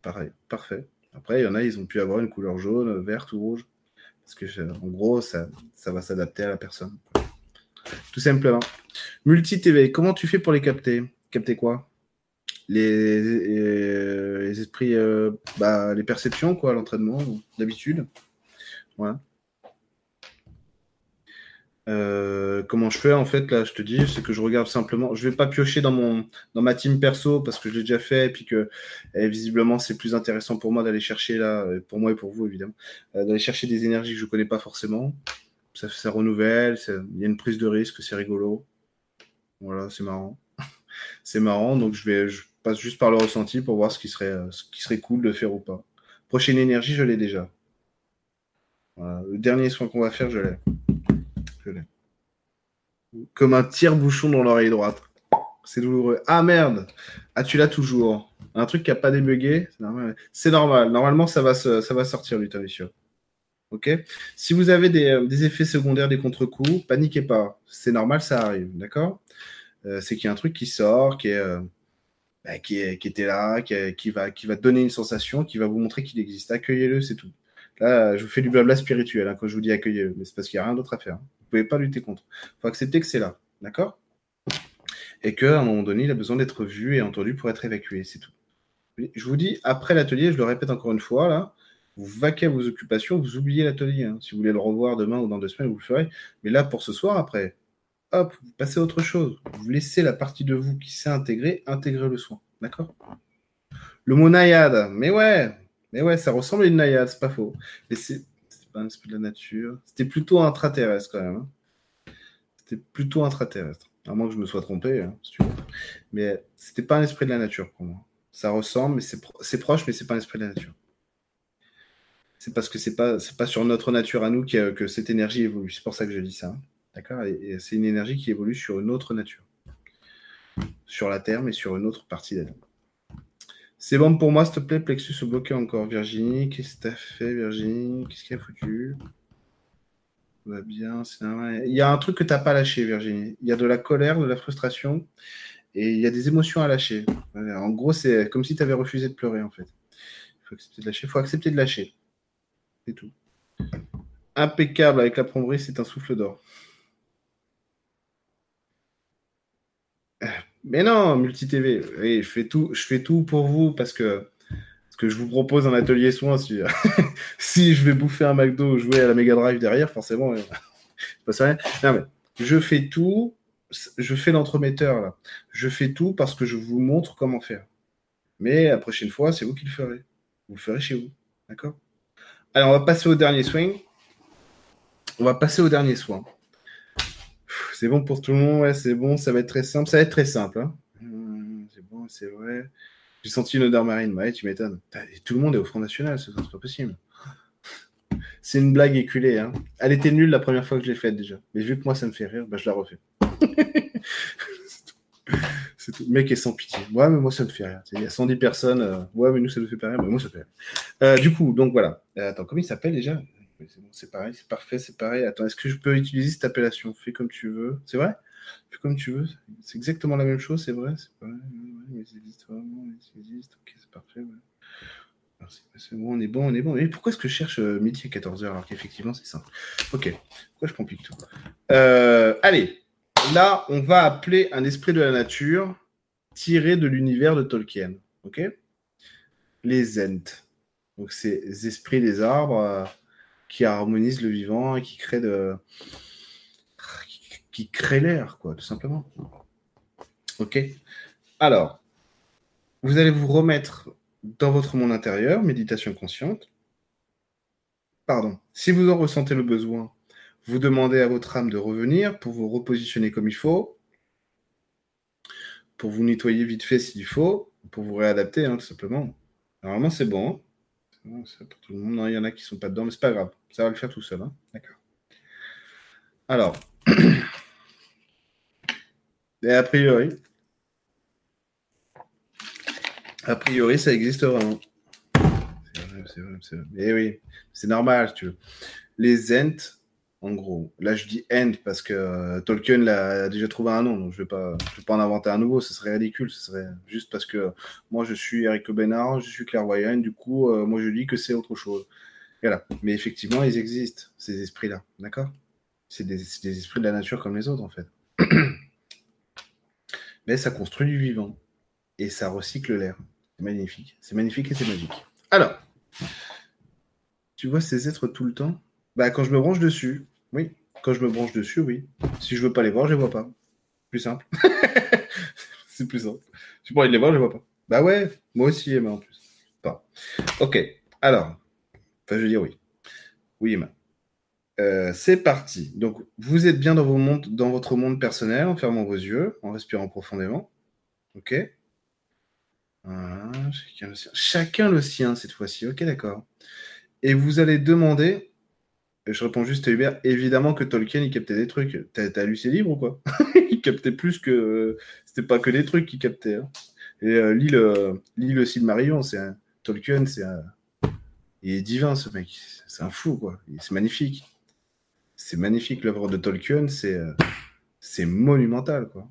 Pareil, parfait. Après, il y en a, ils ont pu avoir une couleur jaune, verte ou rouge. Parce que, en gros, ça, va s'adapter à la personne. Tout simplement. Multi-TV, comment tu fais pour les capter? Capter quoi? Les, les, esprits, euh, bah, les perceptions, quoi, l'entraînement, d'habitude. Euh, comment je fais en fait là je te dis c'est que je regarde simplement je vais pas piocher dans mon dans ma team perso parce que je l'ai déjà fait et puis que eh, visiblement c'est plus intéressant pour moi d'aller chercher là pour moi et pour vous évidemment euh, d'aller chercher des énergies que je connais pas forcément. Ça, renouvelle il y a une prise de risque c'est rigolo. Voilà c'est marrant. C'est marrant donc je vais je passe juste par le ressenti pour voir ce qui serait ce qui serait cool de faire ou pas. Prochaine énergie je l'ai déjà. Le dernier soin qu'on va faire je l'ai comme un tire-bouchon dans l'oreille droite. C'est douloureux. Ah merde Ah, tu l'as toujours. Un truc qui n'a pas débugué, c'est normal. Normalement, ça va, sortir. Ok? Si vous avez euh, des, effets secondaires, des contre-coups, paniquez pas. C'est normal, ça arrive. D'accord? Euh, C'est qu'il y a un truc qui sort, qui est. Euh, bah, qui, était là, qui, va, qui va donner une sensation, qui va vous montrer qu'il existe. Accueillez-le, c'est tout. Là, je vous fais du blabla spirituel hein, quand je vous dis accueillez-le, mais c'est parce qu'il n'y a rien d'autre à faire pouvez pas lutter contre. Il faut accepter que c'est là. D'accord? Et qu'à un moment donné, il a besoin d'être vu et entendu pour être évacué. C'est tout. Je vous dis, après l'atelier, je le répète encore une fois, là, vous vaquez à vos occupations, vous oubliez l'atelier. Hein. Si vous voulez le revoir demain ou dans deux semaines, vous le ferez. Mais là, pour ce soir, après, hop, vous passez à autre chose. Vous laissez la partie de vous qui s'est intégrée intégrer le soin. D'accord? Le mot naïade, mais ouais, mais ouais, ça ressemble à une naïade, c'est pas faux. Mais c'est de la nature. C'était plutôt intraterrestre quand même. Hein. C'était plutôt intraterrestre. À moins que je me sois trompé, hein, si tu. Mais c'était pas un esprit de la nature pour moi. Ça ressemble, mais c'est proche, mais c'est pas un esprit de la nature. C'est parce que c'est pas pas sur notre nature à nous que cette énergie évolue. C'est pour ça que je dis ça. Hein. D'accord? C'est une énergie qui évolue sur une autre nature. Sur la Terre, mais sur une autre partie d'elle. C'est bon pour moi, s'il te plaît, Plexus bloqué encore. Virginie, qu'est-ce que t'as fait, Virginie? Qu'est-ce qu'il a foutu? Va bien. Il y a un truc que t'as pas lâché, Virginie. Il y a de la colère, de la frustration, et il y a des émotions à lâcher. En gros, c'est comme si tu avais refusé de pleurer, en fait. Il faut accepter de lâcher. Faut accepter de lâcher. C'est tout. Impeccable avec la plomberie, c'est un souffle d'or. Mais non, multi-TV. je fais tout, je fais tout pour vous parce que, que je vous propose un atelier soin. Si, je vais bouffer un McDo ou jouer à la Mega Drive derrière, forcément, pas rien. Non, mais je fais tout. Je fais l'entremetteur là. Je fais tout parce que je vous montre comment faire. Mais la prochaine fois, c'est vous qui le ferez. Vous le ferez chez vous. D'accord? Alors, on va passer au dernier swing. On va passer au dernier soin. C'est bon pour tout le monde, ouais, c'est bon, ça va être très simple. Ça va être très simple. Hein. Hum, c'est bon, c'est vrai. J'ai senti une odeur marine, ouais, tu m'étonnes. Tout le monde est au Front National, c'est pas possible. C'est une blague éculée. Hein. Elle était nulle la première fois que je l'ai faite déjà. Mais vu que moi ça me fait rire, bah, je la refais. c'est tout. Le mec est sans pitié. Ouais, mais moi ça me fait rire. Il y a 110 personnes. Euh, ouais, mais nous ça nous fait pas rire. Mais moi ça fait rire. Euh, du coup, donc voilà. Euh, attends, comment il s'appelle déjà? C'est pareil, c'est parfait, c'est pareil. Attends, est-ce que je peux utiliser cette appellation? Fais comme tu veux. C'est vrai? Fais comme tu veux. C'est exactement la même chose, c'est vrai? C'est pareil. Ouais, ils existent vraiment, c'est parfait. C'est bon, on est bon, on est bon. Mais pourquoi est-ce que je cherche euh, midi à 14h alors qu'effectivement c'est simple? Ok, pourquoi je complique tout? Euh, Allez, là on va appeler un esprit de la nature tiré de l'univers de Tolkien. Ok? Les Zent. Donc c'est esprits des arbres. Qui harmonise le vivant et qui crée de qui crée l'air, quoi, tout simplement. Ok Alors, vous allez vous remettre dans votre monde intérieur, méditation consciente. Pardon. Si vous en ressentez le besoin, vous demandez à votre âme de revenir pour vous repositionner comme il faut, pour vous nettoyer vite fait s'il faut, pour vous réadapter, hein, tout simplement. Normalement, c'est bon. Hein. Pour tout le monde. il y en a qui sont pas dedans, mais c'est pas grave. Ça va le faire tout seul. Hein. D'accord. Alors, et a priori, a priori, ça existe vraiment. C'est vrai, c'est vrai, c'est vrai. Eh oui, c'est normal, tu veux. Les Ents, en gros, là je dis End parce que euh, Tolkien a déjà trouvé un nom, donc je ne vais, vais pas en inventer un nouveau, ce serait ridicule, ce serait juste parce que moi je suis Eric Benard, je suis clairvoyant, du coup, euh, moi je dis que c'est autre chose. Voilà. Mais effectivement, ils existent, ces esprits-là, d'accord? C'est des, des, esprits de la nature comme les autres, en fait. Mais ça construit du vivant. Et ça recycle l'air. C'est magnifique. C'est magnifique et c'est magique. Alors, tu vois ces êtres tout le temps? Bah, quand je me branche dessus, oui. Quand je me branche dessus, oui. Si je veux pas les voir, je les vois pas. Plus simple. c'est plus simple. Si envie de les voir, je les vois pas. Bah ouais, moi aussi, Emma, en plus. Pas. Ok. Alors, je veux dire oui. Oui, Emma. Euh, c'est parti. Donc, vous êtes bien dans votre monde personnel en fermant vos yeux, en respirant profondément. OK chacun, le sien. chacun le sien cette fois-ci. OK, d'accord. Et vous allez demander. Je réponds juste à Hubert. Évidemment que Tolkien, il captait des trucs. T'as lu ses livres ou quoi? Il captait plus que. C'était pas que des trucs qu'il captait. Hein. Et euh, lis, le, lis le Silmarillion. C'est un... Tolkien, c'est un. Il est divin, ce mec. C'est un fou, quoi. C'est magnifique c'est magnifique l'œuvre de Tolkien, c'est euh, c'est monumental quoi.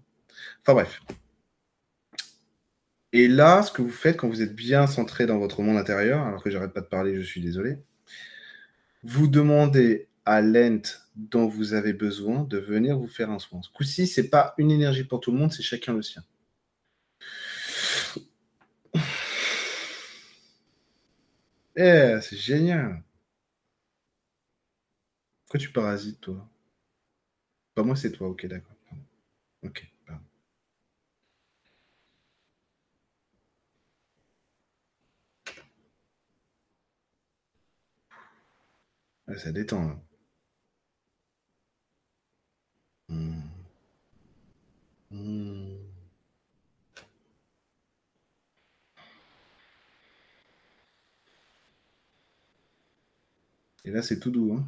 Enfin bref. Et là, ce que vous faites quand vous êtes bien centré dans votre monde intérieur, alors que j'arrête pas de parler, je suis désolé, vous demandez à l'ent dont vous avez besoin de venir vous faire un soin. Ce coup-ci, c'est pas une énergie pour tout le monde, c'est chacun le sien. Eh, c'est génial. Pourquoi tu parasites, toi? Pas moi, c'est toi. Ok, d'accord. Ok, ça détend, là. Hmm. Hmm. Et là, c'est tout doux, hein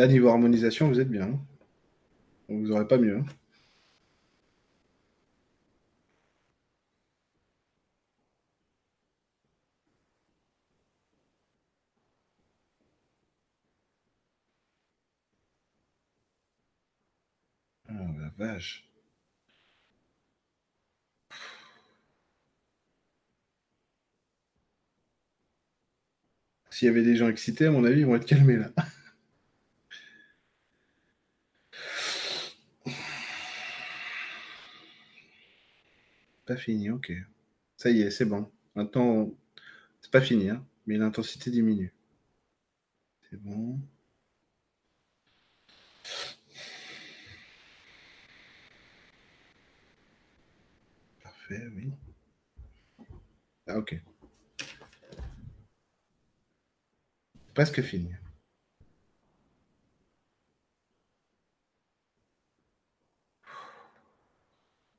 Là, niveau harmonisation, vous êtes bien. Hein. vous n'aurez pas mieux. Hein. Ah, la vache. S'il y avait des gens excités, à mon avis, ils vont être calmés là. Pas fini, ok. Ça y est, c'est bon. Maintenant, c'est pas fini, hein, mais l'intensité diminue. C'est bon. Parfait, oui. Ah, ok. Presque fini.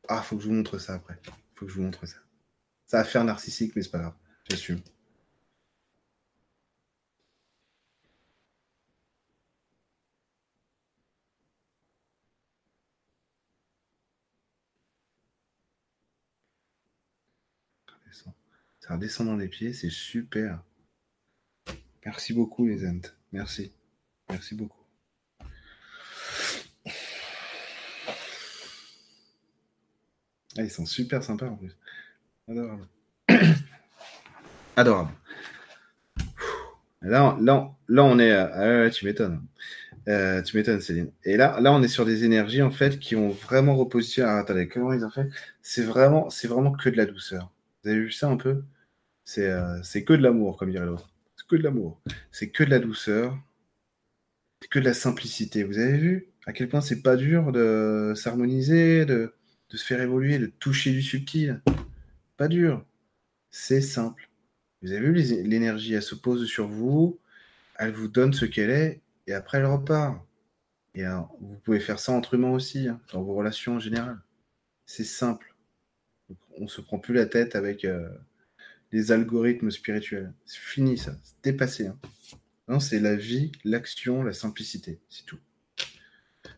Ah, faut que je vous montre ça après. Que je vous montre ça. Ça va faire narcissique, mais c'est pas grave. J'assume. Ça redescend dans les pieds, c'est super. Merci beaucoup, les Ents. Merci. Merci beaucoup. Ah, ils sont super sympas en plus. Adorable. Adorable. Là, là, là, on est. Ah, tu m'étonnes. Euh, tu m'étonnes, Céline. Et là, là, on est sur des énergies en fait qui ont vraiment repositionné. Alors, attendez, comment ils ont fait? C'est vraiment, c'est vraiment que de la douceur. Vous avez vu ça un peu? C'est, euh, c'est que de l'amour, comme dirait l'autre. C'est que de l'amour. C'est que de la douceur. Que de la simplicité. Vous avez vu à quel point c'est pas dur de s'harmoniser, de, de se faire évoluer, de toucher du subtil. Pas dur. C'est simple. Vous avez vu l'énergie, elle se pose sur vous, elle vous donne ce qu'elle est, et après elle repart. Et vous pouvez faire ça entre humains aussi, hein, dans vos relations en général. C'est simple. On se prend plus la tête avec euh, les algorithmes spirituels. C'est fini ça, c'est dépassé. Hein. Non, c'est la vie, l'action, la simplicité, c'est tout.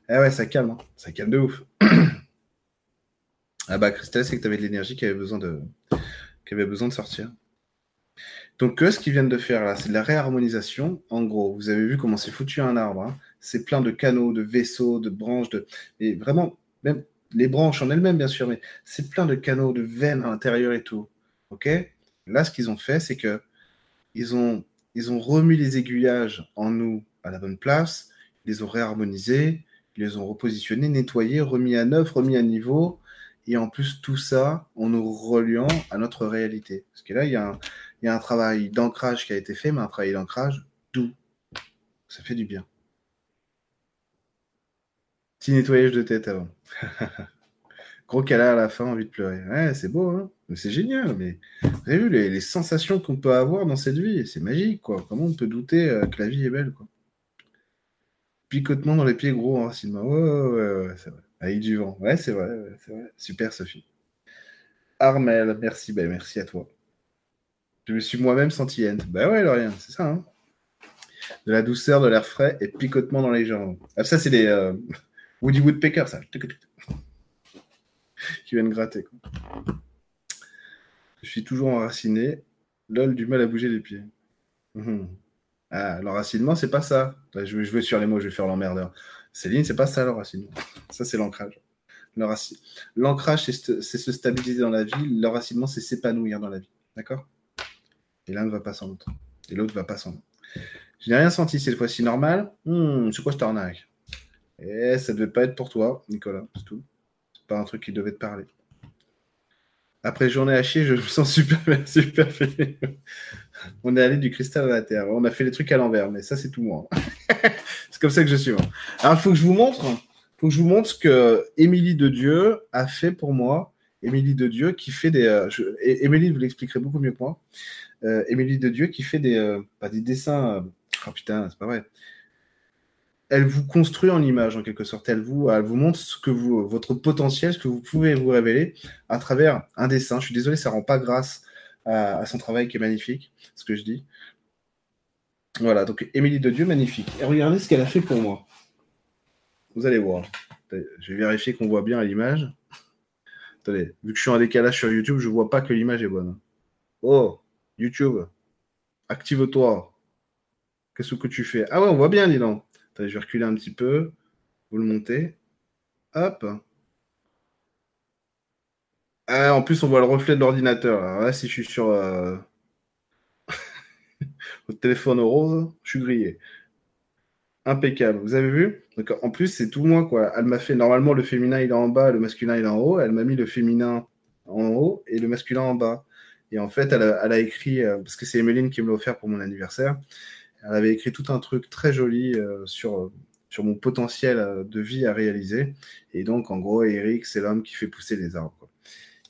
Ah ouais, ça calme, hein. ça calme de ouf. ah bah Christelle, c'est que tu avais de l'énergie qui avait besoin de, qui avait besoin de sortir. Donc, ce qu'ils viennent de faire là, c'est de la réharmonisation. En gros, vous avez vu comment c'est foutu un arbre. Hein. C'est plein de canaux, de vaisseaux, de branches, de... et vraiment, même les branches en elles-mêmes, bien sûr, mais c'est plein de canaux, de veines à l'intérieur et tout. Ok? Là, ce qu'ils ont fait, c'est que ils ont, ils ont remis les aiguillages en nous à la bonne place, ils les ont réharmonisés, ils les ont repositionnés, nettoyés, remis à neuf, remis à niveau, et en plus tout ça en nous reliant à notre réalité. Parce que là, il y a un, travail d'ancrage qui a été fait, mais un travail d'ancrage doux. Ça fait du bien. Petit nettoyage de tête avant. Gros câlin à la fin, envie de pleurer. Ouais, c'est beau, hein c'est génial. Mais vous avez vu les, sensations qu'on peut avoir dans cette vie? C'est magique, quoi. Comment on peut douter euh, que la vie est belle, quoi? Picotement dans les pieds, gros enracinement. Ouais, ouais, ouais, c'est vrai. Avec du vent. Ouais, c'est vrai, vrai. Super, Sophie. Armel, merci, ben, merci à toi. Je me suis moi-même senti end. Bah ouais, rien, c'est ça. Hein de la douceur, de l'air frais et picotement dans les jambes. Ah, ça, c'est des euh, Woody Woodpecker, ça. Qui viennent gratter. Quoi. Je suis toujours enraciné. Lol, du mal à bouger les pieds. Mhm. Ah, l'enracinement, c'est pas ça. Je vais jouer sur les mots, je vais faire l'emmerdeur. Céline, c'est pas ça l'enracinement. Ça, c'est l'ancrage. L'ancrage, c'est se stabiliser dans la vie. L'enracinement, c'est s'épanouir dans la vie. D'accord? Et l'un ne va pas sans l'autre. Et l'autre ne va pas sans l'autre. Je n'ai rien senti cette fois-ci normal. Hmm, c'est quoi cette arnaque? Eh, ça ne devait pas être pour toi, Nicolas, c'est tout. C'est pas un truc qui devait te parler. Après journée à chier, je me sens super, super fait. On est allé du cristal à la terre. On a fait les trucs à l'envers, mais ça, c'est tout moi. c'est comme ça que je suis. Moi. Alors, il faut que je vous montre. faut que je vous montre ce que Émilie de Dieu a fait pour moi. Émilie de Dieu qui fait des. Euh, Émilie vous l'expliquerait beaucoup mieux que moi. Euh, Émilie de Dieu qui fait des, euh, des dessins. Oh putain, c'est pas vrai. Elle vous construit en image en quelque sorte. Elle vous, montre votre potentiel, ce que vous pouvez vous révéler à travers un dessin. Je suis désolé, ça rend pas grâce à, son travail qui est magnifique, ce que je dis. Voilà, donc Émilie de Dieu, magnifique. Et regardez ce qu'elle a fait pour moi. Vous allez voir. Je vais vérifier qu'on voit bien l'image. Attendez, vu que je suis en décalage sur YouTube, je vois pas que l'image est bonne. Oh, YouTube, active-toi. Qu'est-ce que tu fais? Ah ouais, on voit bien, dis. Je vais reculer un petit peu. Vous le montez. Hop. Ah, en plus, on voit le reflet de l'ordinateur. Là, si je suis sur euh... votre téléphone rose, je suis grillé. Impeccable. Vous avez vu? Donc, En plus, c'est tout moi. quoi. Elle m'a fait normalement le féminin, il est en bas, le masculin, il est en haut. Elle m'a mis le féminin en haut et le masculin en bas. Et en fait, elle a, écrit, euh, parce que c'est Emeline qui me l'a offert pour mon anniversaire, elle avait écrit tout un truc très joli euh, sur, sur mon potentiel euh, de vie à réaliser. Et donc, en gros, Eric, c'est l'homme qui fait pousser les arbres.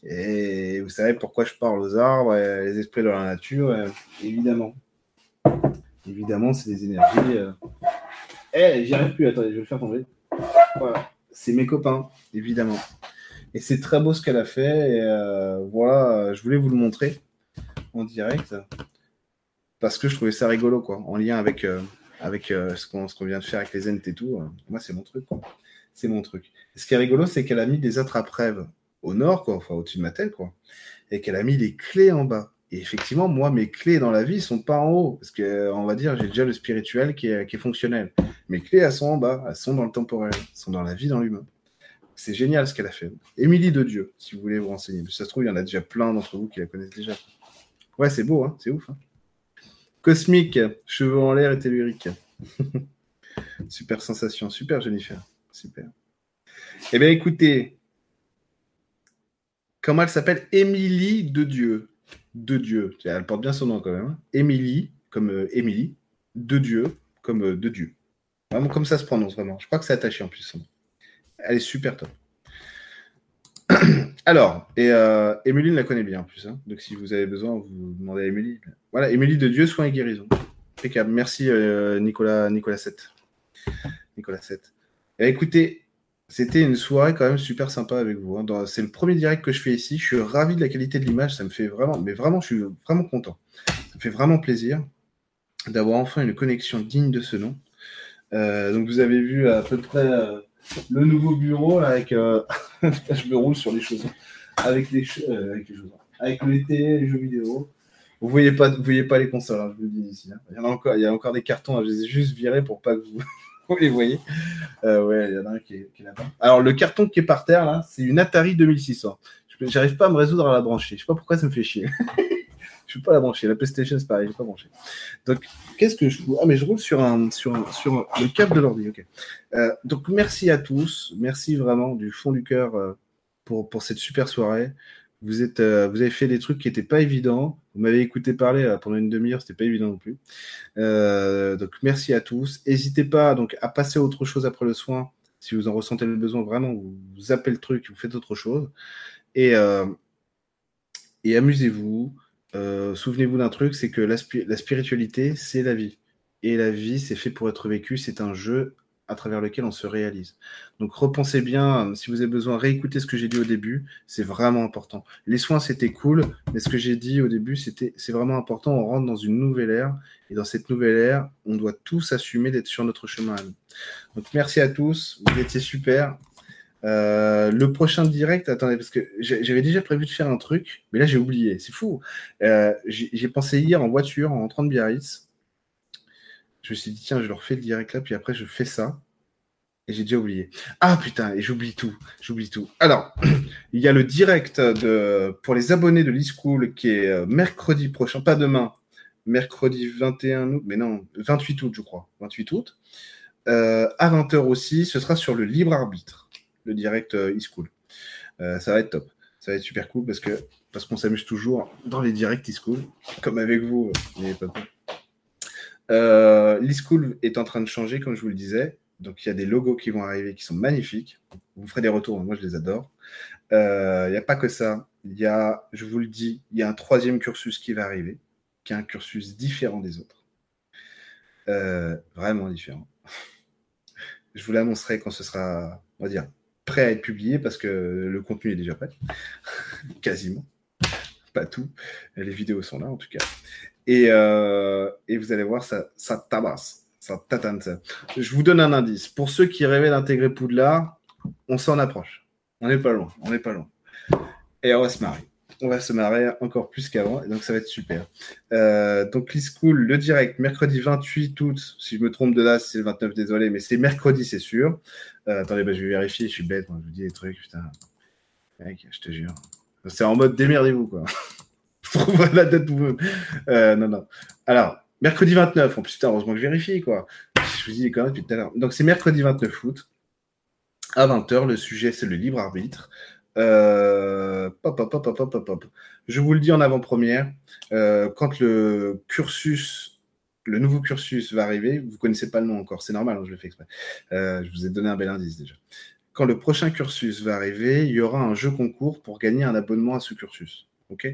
Et vous savez pourquoi je parle aux arbres, et les esprits de la nature Évidemment. Évidemment, c'est des énergies. Eh, j'y arrive plus, attendez, je vais le faire tomber. Voilà, c'est mes copains, évidemment. Et c'est très beau ce qu'elle a fait. Et euh, voilà, je voulais vous le montrer en direct parce que je trouvais ça rigolo, quoi, en lien avec, euh, euh, ce qu'on vient de faire avec les ents et tout. moi, c'est mon truc, C'est mon truc. ce qui est rigolo, c'est qu'elle a mis des attrape-rêves au nord, quoi, enfin au-dessus de ma tête, quoi, et qu'elle a mis les clés en bas. Et effectivement, moi, mes clés dans la vie sont pas en haut, parce que on va dire, j'ai déjà le spirituel qui est, qui est fonctionnel. Mes clés, elles sont en bas, elles sont dans le temporel, elles sont dans la vie, dans l'humain. C'est génial ce qu'elle a fait. Émilie de Dieu, si vous voulez vous renseigner. ça se trouve, il y en a déjà plein d'entre vous qui la connaissent déjà. Ouais, c'est beau, hein c'est ouf. Hein. Cosmique, cheveux en l'air et tellurique. super sensation, super Jennifer, super. Eh bien écoutez, comment elle s'appelle? Émilie de Dieu. De Dieu, elle porte bien son nom quand même. Hein. Émilie, comme euh, Émilie, de Dieu, comme euh, de Dieu. Vraiment comme ça se prononce vraiment. Je crois que c'est attaché en plus son nom. Elle est super top. Alors, et euh, Émilie la connaît bien en plus. Hein. Donc si vous avez besoin, vous demandez à Émilie. Voilà, Émilie de Dieu, soins et guérison. Impeccable. Merci euh, Nicolas, Nicolas 7. Nicolas 7. Et écoutez, c'était une soirée quand même super sympa avec vous. Hein. C'est le premier direct que je fais ici. Je suis ravi de la qualité de l'image. Ça me fait vraiment, mais vraiment, je suis vraiment content. Ça me fait vraiment plaisir d'avoir enfin une connexion digne de ce nom. Euh, donc vous avez vu à peu près euh, le nouveau bureau avec. Euh, je me roule sur les choses. Avec les, avec les choses. Avec les télé, les jeux vidéo. Vous voyez pas, vous voyez pas les consoles, hein, je vous le dis ici. Hein. Il y en a encore, il y a encore des cartons. Hein, je les ai juste virés pour pas que vous, les voyez. ouais, il y en a un qui est, qui est là-bas. Alors le carton qui est par terre là, c'est une Atari 2600. J'arrive pas à me résoudre à la brancher. Je sais pas pourquoi ça me fait chier. Je peux pas la brancher. La PlayStation, c'est pareil, je pas brancher. Donc, qu'est-ce que je Ah, mais je roule sur, un, sur, sur le câble de l'ordi. Ok. Euh, donc, merci à tous. Merci vraiment du fond du cœur euh, pour, pour cette super soirée. Vous, êtes, euh, vous avez fait des trucs qui n'étaient pas évidents. Vous m'avez écouté parler pendant une demi-heure, c'était pas évident non plus. donc merci à tous. N'hésitez pas donc à passer à autre chose après le soin. Si vous en ressentez le besoin, vraiment, vous, vous appelez le truc, vous faites autre chose. Et, et amusez-vous. Euh, souvenez-vous d'un truc, c'est que la, spiritualité, c'est la vie. Et la vie, c'est fait pour être vécu, c'est un jeu à travers lequel on se réalise. Donc repensez bien, si vous avez besoin, réécoutez ce que j'ai dit au début, c'est vraiment important. Les soins, c'était cool, mais ce que j'ai dit au début, c'était, c'est vraiment important. On rentre dans une nouvelle ère, et dans cette nouvelle ère, on doit tous assumer d'être sur notre chemin Donc merci à tous, vous étiez super. Euh, le prochain direct, attendez, parce que j'avais déjà prévu de faire un truc, mais là j'ai oublié, c'est fou. Euh, j'ai pensé hier en voiture, en rentrant de Biarritz. Je me suis dit, tiens, je leur fais le direct là, puis après je fais ça. Et j'ai déjà oublié. Ah putain, et j'oublie tout, j'oublie tout. Alors, il y a le direct de, pour les abonnés de l'e-school qui est euh, mercredi prochain, pas demain, mercredi 21 août, mais non, 28 août, je crois, 28 août. à 20h aussi, ce sera sur le libre arbitre le direct euh, e-school. Euh, ça va être top. Ça va être super cool parce que parce qu'on s'amuse toujours dans les directs e-school, comme avec vous, euh, l'e-school est en train de changer, comme je vous le disais. Donc, il y a des logos qui vont arriver qui sont magnifiques. Vous ferez des retours, moi je les adore. Il n'y a pas que ça. Il y a, je vous le dis, il y a un troisième cursus qui va arriver, qui est un cursus différent des autres. vraiment différent. je vous l'annoncerai quand ce sera, on va dire, prêt à être publié parce que le contenu est déjà prêt. Quasiment. Pas tout. Les vidéos sont là en tout cas. Et, euh, et vous allez voir, ça, ça tabasse. Ça tatane ça. Je vous donne un indice. Pour ceux qui rêvaient d'intégrer Poudlard, on s'en approche. On n'est pas loin. On n'est pas loin. Et on va se marier on va se marrer encore plus qu'avant, et donc ça va être super. Euh, donc l'e-school, le direct, mercredi 28 août, si je me trompe de là, c'est le 29, désolé, mais c'est mercredi, c'est sûr. Euh, attendez, bah, je vais vérifier, je suis bête, moi, je vous dis des trucs, putain. Mec, je te jure. C'est en mode démerdez-vous, quoi. trouve la date vous euh, non, non. Alors, mercredi 29, en plus, putain, heureusement que je vérifie, quoi. Je vous dis quand même depuis tout à l'heure. Donc c'est mercredi 29 août, à 20h, le sujet, c'est le libre arbitre. Euh, Je vous le dis en avant-première, euh, quand le cursus, le nouveau cursus va arriver, vous connaissez pas le nom encore, c'est normal, hein, je le fais exprès. Euh, je vous ai donné un bel indice déjà. Quand le prochain cursus va arriver, il y aura un jeu concours pour gagner un abonnement à ce cursus. ok?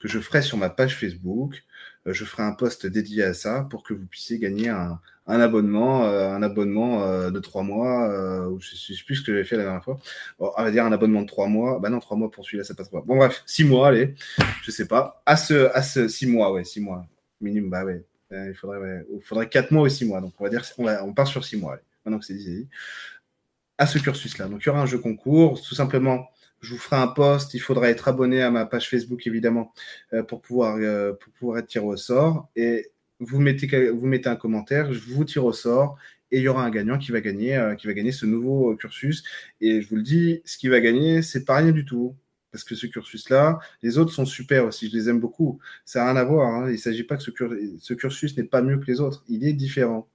Que je ferai sur ma page Facebook. Euh, je ferai un post dédié à ça pour que vous puissiez gagner un, abonnement, euh, un abonnement euh, de trois mois, euh, je sais plus ce que j'avais fait la dernière fois. On va dire un abonnement de trois mois. Bah non, trois mois pour celui-là, ça passe pas. Bon bref, six mois, allez, je sais pas. À ce, à ce six mois, ouais, six mois minimum. Bah ouais, il faudrait, il faudrait quatre mois ou six mois. Donc on va dire, on, part sur six mois. Maintenant que c'est dit. À ce cursus-là. Donc il y aura un jeu concours, tout simplement je vous ferai un post. Il faudra être abonné à ma page Facebook, évidemment, pour, pouvoir, pour pouvoir être tiré au sort. Et vous mettez, vous mettez un commentaire, je vous tire au sort et il y aura un gagnant qui va gagner, euh, qui va gagner ce nouveau cursus. Et je vous le dis, ce qui va gagner, c'est pas rien du tout. Parce que ce cursus-là, les autres sont super aussi, je les aime beaucoup. Ça n'a rien à voir. Hein. Il ne s'agit pas que ce cursus n'est pas mieux que les autres. Il est différent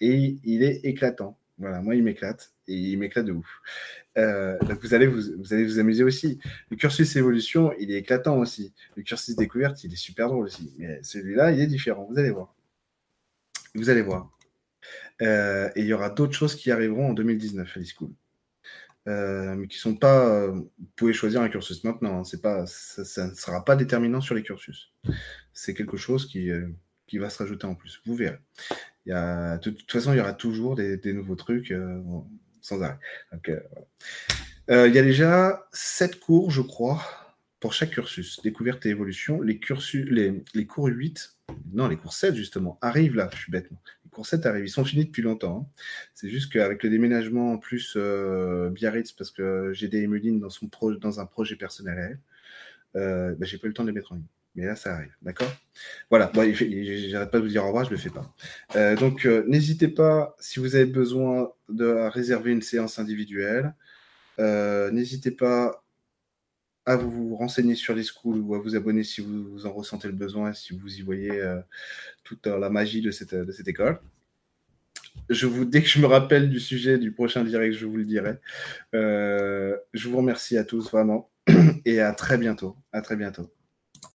et il est éclatant. Voilà, moi, il m'éclate et il m'éclate de ouf. Euh, donc vous allez vous, allez vous amuser aussi. Le cursus évolution, il est éclatant aussi. Le cursus découverte, il est super drôle aussi. Mais celui-là, il est différent. Vous allez voir. Vous allez voir. Euh, et il y aura d'autres choses qui arriveront en 2019 à l'e-school. Euh, mais qui sont pas. vous pouvez choisir un cursus maintenant. Hein. C'est pas, ça, ne sera pas déterminant sur les cursus. C'est quelque chose qui, qui va se rajouter en plus. Vous verrez. De, toute façon, il y aura toujours des, nouveaux trucs euh, sans arrêt. Euh, euh, il y a déjà sept cours, je crois, pour chaque cursus. Découverte et évolution. Les, cursus, les, les cours 8, non, les cours 7, justement, arrivent là. Je suis bête. Les cours 7 arrivent. Ils sont finis depuis longtemps. Hein. C'est juste qu'avec le déménagement, en plus, Biarritz, parce que j'ai des émulines dans, son dans un projet personnel, bah, j'ai pas eu le temps de les mettre en ligne. Mais là, ça arrive. D'accord? Voilà. J'arrête pas de vous dire au revoir, je ne le fais pas. Euh, donc, euh, n'hésitez pas, si vous avez besoin de réserver une séance individuelle, euh, n'hésitez pas à vous renseigner sur les schools ou à vous abonner si vous, en ressentez le besoin, si vous y voyez toute la magie de cette, de cette école. Je vous, dès que je me rappelle du sujet du prochain direct, je vous le dirai. je vous remercie à tous vraiment et à très bientôt. À très bientôt.